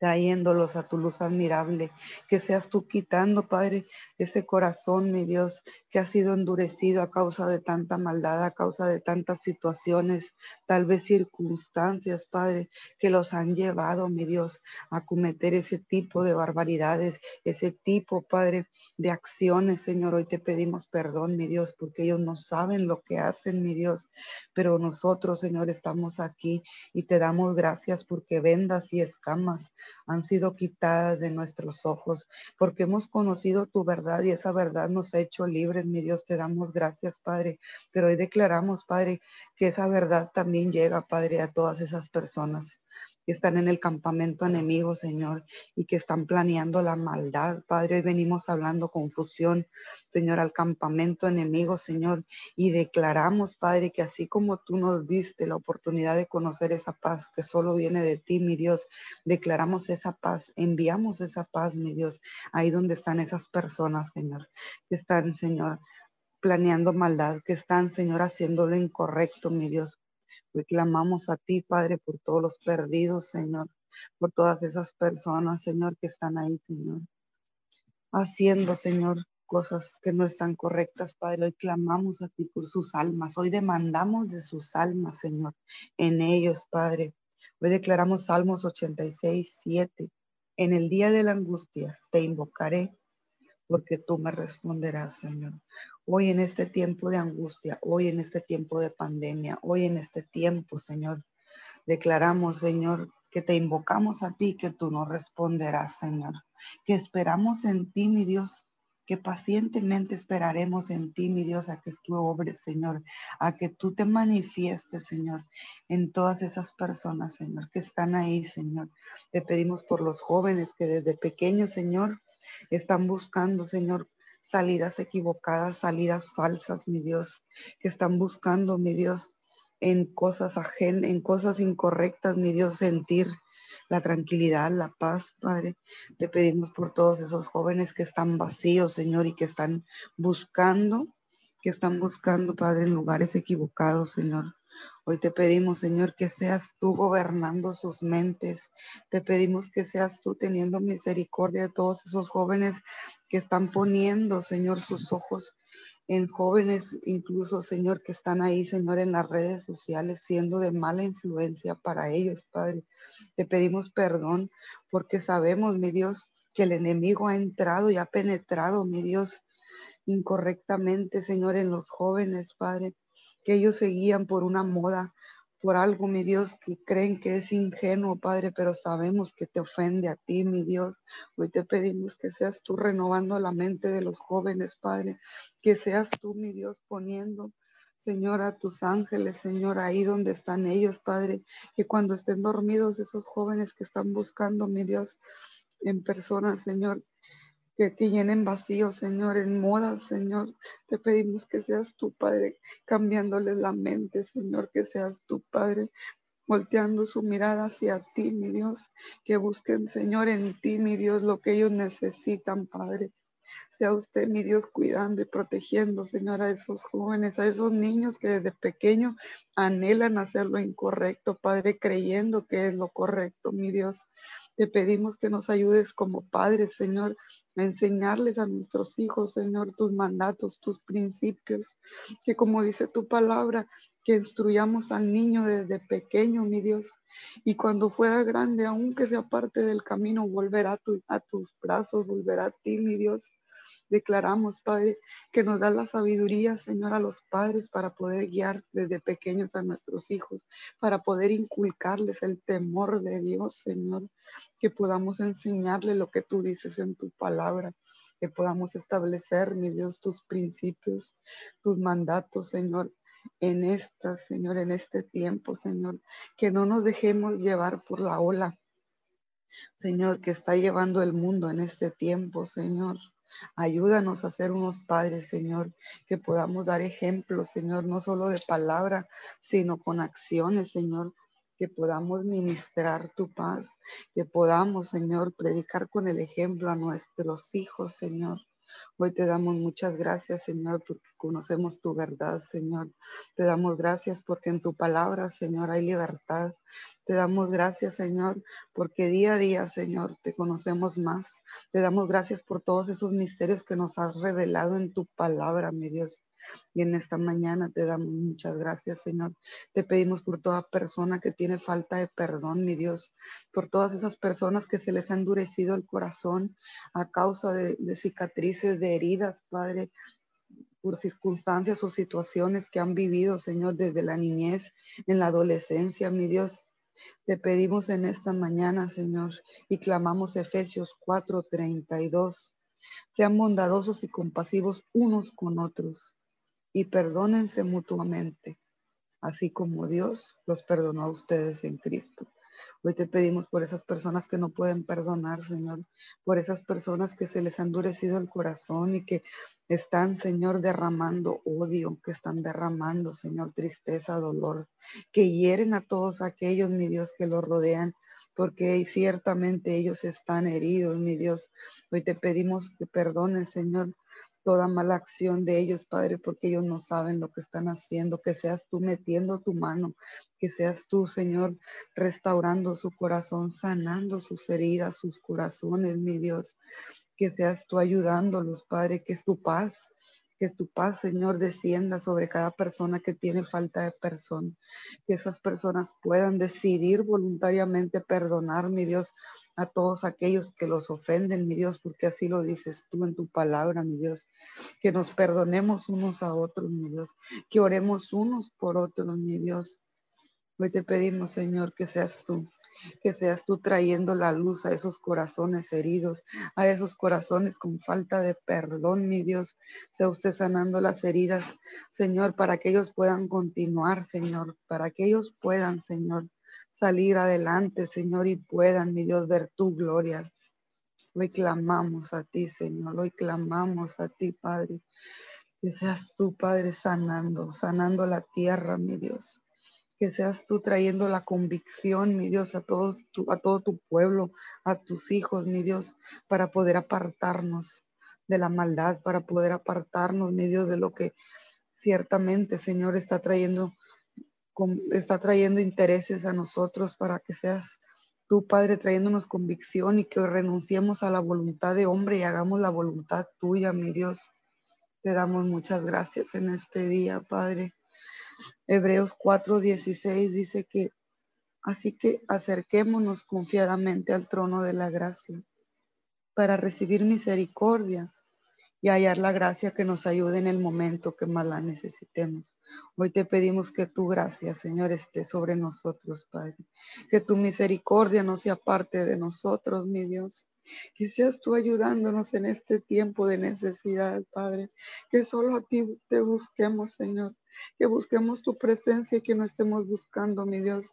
trayéndolos a tu luz admirable, que seas tú quitando, Padre, ese corazón, mi Dios, que ha sido endurecido a causa de tanta maldad, a causa de tantas situaciones, tal vez circunstancias, Padre, que los han llevado, mi Dios, a cometer ese tipo de barbaridades, ese tipo, Padre, de acciones, Señor. Hoy te pedimos perdón, mi Dios, porque ellos no saben lo que hacen, mi Dios, pero nosotros, Señor, estamos aquí y te damos gracias porque vendas y escamas han sido quitadas de nuestros ojos, porque hemos conocido tu verdad y esa verdad nos ha hecho libres, mi Dios, te damos gracias, Padre, pero hoy declaramos, Padre, que esa verdad también llega, Padre, a todas esas personas que están en el campamento enemigo, Señor, y que están planeando la maldad. Padre, hoy venimos hablando confusión, Señor, al campamento enemigo, Señor, y declaramos, Padre, que así como tú nos diste la oportunidad de conocer esa paz que solo viene de ti, mi Dios, declaramos esa paz, enviamos esa paz, mi Dios, ahí donde están esas personas, Señor, que están, Señor, planeando maldad, que están, Señor, haciendo lo incorrecto, mi Dios. Hoy clamamos a ti, Padre, por todos los perdidos, Señor, por todas esas personas, Señor, que están ahí, Señor, haciendo, Señor, cosas que no están correctas, Padre. Hoy clamamos a ti por sus almas. Hoy demandamos de sus almas, Señor, en ellos, Padre. Hoy declaramos Salmos 86, 7. En el día de la angustia te invocaré porque tú me responderás, Señor. Hoy en este tiempo de angustia, hoy en este tiempo de pandemia, hoy en este tiempo, Señor, declaramos, Señor, que te invocamos a ti, que tú nos responderás, Señor, que esperamos en ti, mi Dios, que pacientemente esperaremos en ti, mi Dios, a que tú obres, Señor, a que tú te manifiestes, Señor, en todas esas personas, Señor, que están ahí, Señor. Te pedimos por los jóvenes que desde pequeños, Señor, están buscando, Señor, salidas equivocadas, salidas falsas, mi Dios, que están buscando, mi Dios, en cosas ajenas, en cosas incorrectas, mi Dios, sentir la tranquilidad, la paz, Padre. Te pedimos por todos esos jóvenes que están vacíos, Señor, y que están buscando, que están buscando, Padre, en lugares equivocados, Señor. Hoy te pedimos, Señor, que seas tú gobernando sus mentes. Te pedimos que seas tú teniendo misericordia de todos esos jóvenes que están poniendo, Señor, sus ojos en jóvenes, incluso, Señor, que están ahí, Señor, en las redes sociales, siendo de mala influencia para ellos, Padre. Te pedimos perdón porque sabemos, mi Dios, que el enemigo ha entrado y ha penetrado, mi Dios, incorrectamente, Señor, en los jóvenes, Padre, que ellos seguían por una moda, por algo, mi Dios, que creen que es ingenuo, Padre, pero sabemos que te ofende a ti, mi Dios. Hoy te pedimos que seas tú renovando la mente de los jóvenes, Padre, que seas tú, mi Dios, poniendo Señor, a tus ángeles, Señor, ahí donde están ellos, Padre, que cuando estén dormidos esos jóvenes que están buscando, mi Dios, en personas, Señor, que, que llenen vacíos, Señor, en modas, Señor. Te pedimos que seas tú, Padre, cambiándoles la mente, Señor, que seas tú, Padre, volteando su mirada hacia ti, mi Dios, que busquen, Señor, en ti, mi Dios, lo que ellos necesitan, Padre. Sea usted, mi Dios, cuidando y protegiendo, Señor, a esos jóvenes, a esos niños que desde pequeño anhelan hacer lo incorrecto, Padre, creyendo que es lo correcto, mi Dios. Te pedimos que nos ayudes como padres, Señor, enseñarles a nuestros hijos, Señor, tus mandatos, tus principios, que como dice tu palabra, que instruyamos al niño desde pequeño, mi Dios, y cuando fuera grande, aunque sea parte del camino, volverá a, a tus brazos, volverá a ti, mi Dios. Declaramos, Padre, que nos da la sabiduría, Señor, a los padres para poder guiar desde pequeños a nuestros hijos, para poder inculcarles el temor de Dios, Señor, que podamos enseñarle lo que tú dices en tu palabra, que podamos establecer, mi Dios, tus principios, tus mandatos, Señor, en esta, Señor, en este tiempo, Señor, que no nos dejemos llevar por la ola, Señor, que está llevando el mundo en este tiempo, Señor. Ayúdanos a ser unos padres, Señor, que podamos dar ejemplos, Señor, no solo de palabra, sino con acciones, Señor, que podamos ministrar tu paz, que podamos, Señor, predicar con el ejemplo a nuestros hijos, Señor. Hoy te damos muchas gracias, Señor, porque conocemos tu verdad, Señor. Te damos gracias porque en tu palabra, Señor, hay libertad. Te damos gracias, Señor, porque día a día, Señor, te conocemos más. Te damos gracias por todos esos misterios que nos has revelado en tu palabra, mi Dios. Y en esta mañana te damos muchas gracias, Señor. Te pedimos por toda persona que tiene falta de perdón, mi Dios, por todas esas personas que se les ha endurecido el corazón a causa de, cicatrices, de heridas, Padre, por circunstancias o situaciones que han vivido, Señor, desde la niñez, en la adolescencia, mi Dios. Te pedimos en esta mañana, Señor, y clamamos Efesios 4:32. Sean bondadosos y compasivos unos con otros y perdónense mutuamente, así como Dios los perdonó a ustedes en Cristo. Hoy te pedimos por esas personas que no pueden perdonar, Señor, por esas personas que se les ha endurecido el corazón y que están, Señor, derramando odio, que están derramando, Señor, tristeza, dolor, que hieren a todos aquellos, mi Dios, que los rodean porque ciertamente ellos están heridos, mi Dios. Hoy te pedimos que perdones, Señor, toda mala acción de ellos, Padre, porque ellos no saben lo que están haciendo, que seas tú metiendo tu mano, que seas tú, Señor, restaurando su corazón, sanando sus heridas, sus corazones, mi Dios, que seas tú ayudándolos, Padre, que es tu paz que tu paz, Señor, descienda sobre cada persona que tiene falta de perdón. Que esas personas puedan decidir voluntariamente perdonar, mi Dios, a todos aquellos que los ofenden, mi Dios, porque así lo dices tú en tu palabra, mi Dios. Que nos perdonemos unos a otros, mi Dios. Que oremos unos por otros, mi Dios. Hoy te pedimos, Señor, que seas tú que seas tú trayendo la luz a esos corazones heridos, a esos corazones con falta de perdón, mi Dios. Sea usted sanando las heridas, Señor, para que ellos puedan continuar, Señor, para que ellos puedan, Señor, salir adelante, Señor, y puedan, mi Dios, ver tu gloria. Hoy clamamos a ti, Señor, hoy clamamos a ti, Padre. Que seas tú, Padre, sanando, sanando la tierra, mi Dios que seas tú trayendo la convicción, mi Dios, a, todos a todo tu pueblo, a tus hijos, mi Dios, para poder apartarnos de la maldad, para poder apartarnos, mi Dios, de lo que ciertamente, Señor, está trayendo, está trayendo intereses a nosotros para que seas tú, Padre, trayéndonos convicción y que renunciemos a la voluntad de hombre y hagamos la voluntad tuya, mi Dios. Te damos muchas gracias en este día, Padre. Hebreos 4:16 dice que, así que acerquémonos confiadamente al trono de la gracia para recibir misericordia y hallar la gracia que nos ayude en el momento que más la necesitemos. Hoy te pedimos que tu gracia, Señor, esté sobre nosotros, Padre. Que tu misericordia no sea parte de nosotros, mi Dios. Que seas tú ayudándonos en este tiempo de necesidad, Padre. Que solo a ti te busquemos, Señor. Que busquemos tu presencia y que no estemos buscando, mi Dios,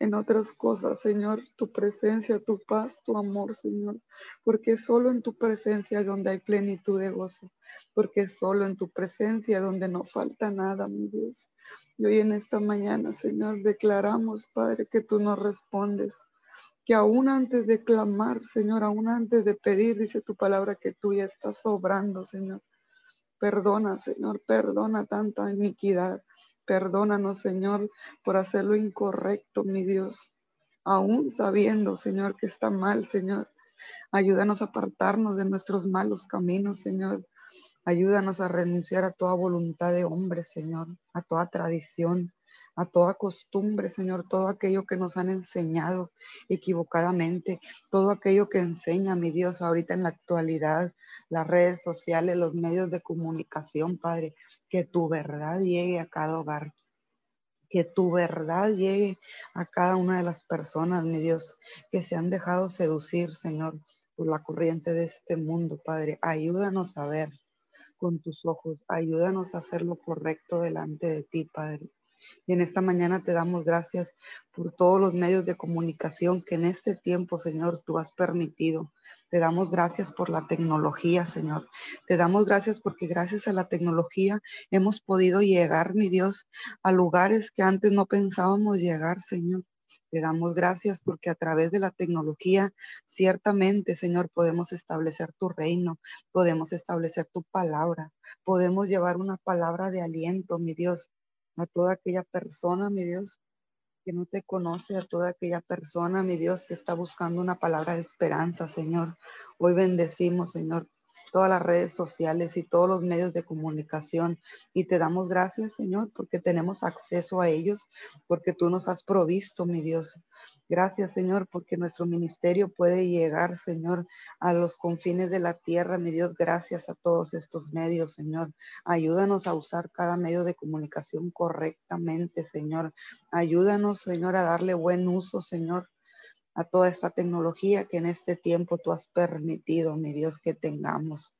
en otras cosas, Señor, tu presencia, tu paz, tu amor, Señor, porque solo en tu presencia es donde hay plenitud de gozo, porque solo en tu presencia donde no falta nada, mi Dios. Y hoy en esta mañana, Señor, declaramos, Padre, que tú nos respondes, que aún antes de clamar, Señor, aún antes de pedir, dice tu palabra que tú ya estás sobrando, Señor. Perdona, Señor, perdona tanta iniquidad. Perdónanos, Señor, por hacer lo incorrecto, mi Dios. Aún sabiendo, Señor, que está mal, Señor. Ayúdanos a apartarnos de nuestros malos caminos, Señor. Ayúdanos a renunciar a toda voluntad de hombre, Señor, a toda tradición, a toda costumbre, Señor, todo aquello que nos han enseñado equivocadamente, todo aquello que enseña, mi Dios, ahorita en la actualidad, las redes sociales, los medios de comunicación, Padre, que tu verdad llegue a cada hogar, que tu verdad llegue a cada una de las personas, mi Dios, que se han dejado seducir, Señor, por la corriente de este mundo, Padre. Ayúdanos a ver con tus ojos, ayúdanos a hacer lo correcto delante de ti, Padre. Y en esta mañana te damos gracias por todos los medios de comunicación que en este tiempo, Señor, tú has permitido. Te damos gracias por la tecnología, Señor. Te damos gracias porque gracias a la tecnología hemos podido llegar, mi Dios, a lugares que antes no pensábamos llegar, Señor. Te damos gracias porque a través de la tecnología, ciertamente, Señor, podemos establecer tu reino, podemos establecer tu palabra, podemos llevar una palabra de aliento, mi Dios, a toda aquella persona, mi Dios, que no te conoce, a toda aquella persona, mi Dios, que está buscando una palabra de esperanza, Señor. Hoy bendecimos, Señor, todas las redes sociales y todos los medios de comunicación. Y te damos gracias, Señor, porque tenemos acceso a ellos, porque tú nos has provisto, mi Dios. Gracias, Señor, porque nuestro ministerio puede llegar, Señor, a los confines de la tierra, mi Dios. Gracias a todos estos medios, Señor. Ayúdanos a usar cada medio de comunicación correctamente, Señor. Ayúdanos, Señor, a darle buen uso, Señor a toda esta tecnología que en este tiempo tú has permitido, mi Dios, que tengamos.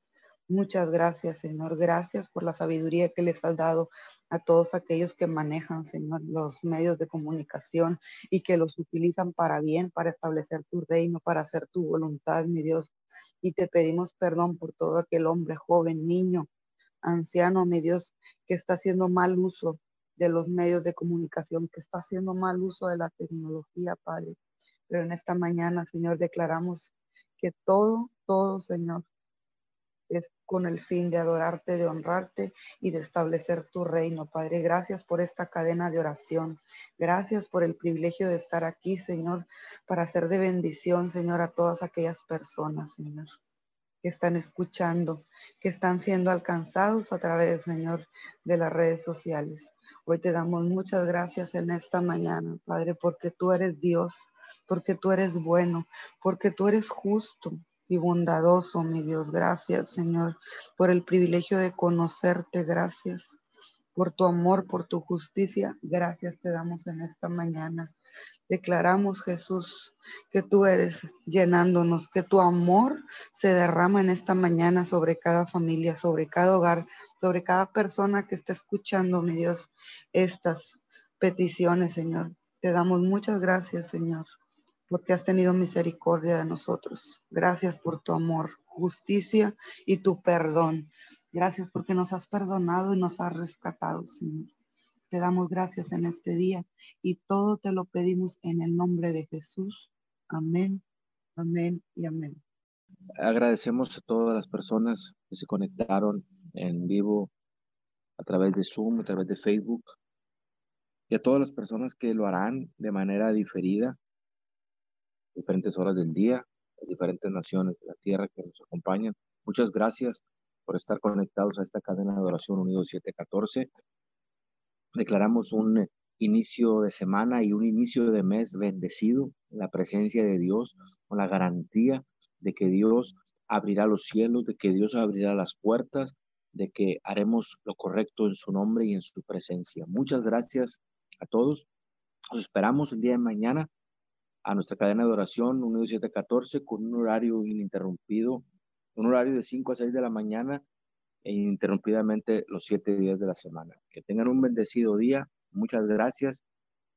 Muchas gracias, Señor. Gracias por la sabiduría que les has dado a todos aquellos que manejan, Señor, los medios de comunicación y que los utilizan para bien, para establecer tu reino, para hacer tu voluntad, mi Dios. Y te pedimos perdón por todo aquel hombre, joven, niño, anciano, mi Dios, que está haciendo mal uso de los medios de comunicación, que está haciendo mal uso de la tecnología, Padre. Pero en esta mañana, Señor, declaramos que todo, todo, Señor, es con el fin de adorarte, de honrarte y de establecer tu reino. Padre, gracias por esta cadena de oración. Gracias por el privilegio de estar aquí, Señor, para hacer de bendición, Señor, a todas aquellas personas, Señor, que están escuchando, que están siendo alcanzados a través, Señor, de las redes sociales. Hoy te damos muchas gracias en esta mañana, Padre, porque tú eres Dios porque tú eres bueno, porque tú eres justo y bondadoso, mi Dios. Gracias, Señor, por el privilegio de conocerte. Gracias por tu amor, por tu justicia. Gracias te damos en esta mañana. Declaramos, Jesús, que tú eres llenándonos, que tu amor se derrama en esta mañana sobre cada familia, sobre cada hogar, sobre cada persona que está escuchando, mi Dios, estas peticiones, Señor. Te damos muchas gracias, Señor, porque has tenido misericordia de nosotros. Gracias por tu amor, justicia y tu perdón. Gracias porque nos has perdonado y nos has rescatado, Señor. Te damos gracias en este día y todo te lo pedimos en el nombre de Jesús. Amén, amén y amén. Agradecemos a todas las personas que se conectaron en vivo a través de Zoom, a través de Facebook, y a todas las personas que lo harán de manera diferida, diferentes horas del día, diferentes naciones de la tierra que nos acompañan. Muchas gracias por estar conectados a esta cadena de oración Unido 714. Declaramos un inicio de semana y un inicio de mes bendecido en la presencia de Dios, con la garantía de que Dios abrirá los cielos, de que Dios abrirá las puertas, de que haremos lo correcto en su nombre y en su presencia. Muchas gracias a todos. Los esperamos el día de mañana a nuestra cadena de oración Unido 714 con un horario ininterrumpido, un horario de 5 a 6 de la mañana e ininterrumpidamente los siete días de la semana. Que tengan un bendecido día. Muchas gracias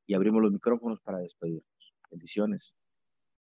y abrimos los micrófonos para despedirnos. Bendiciones.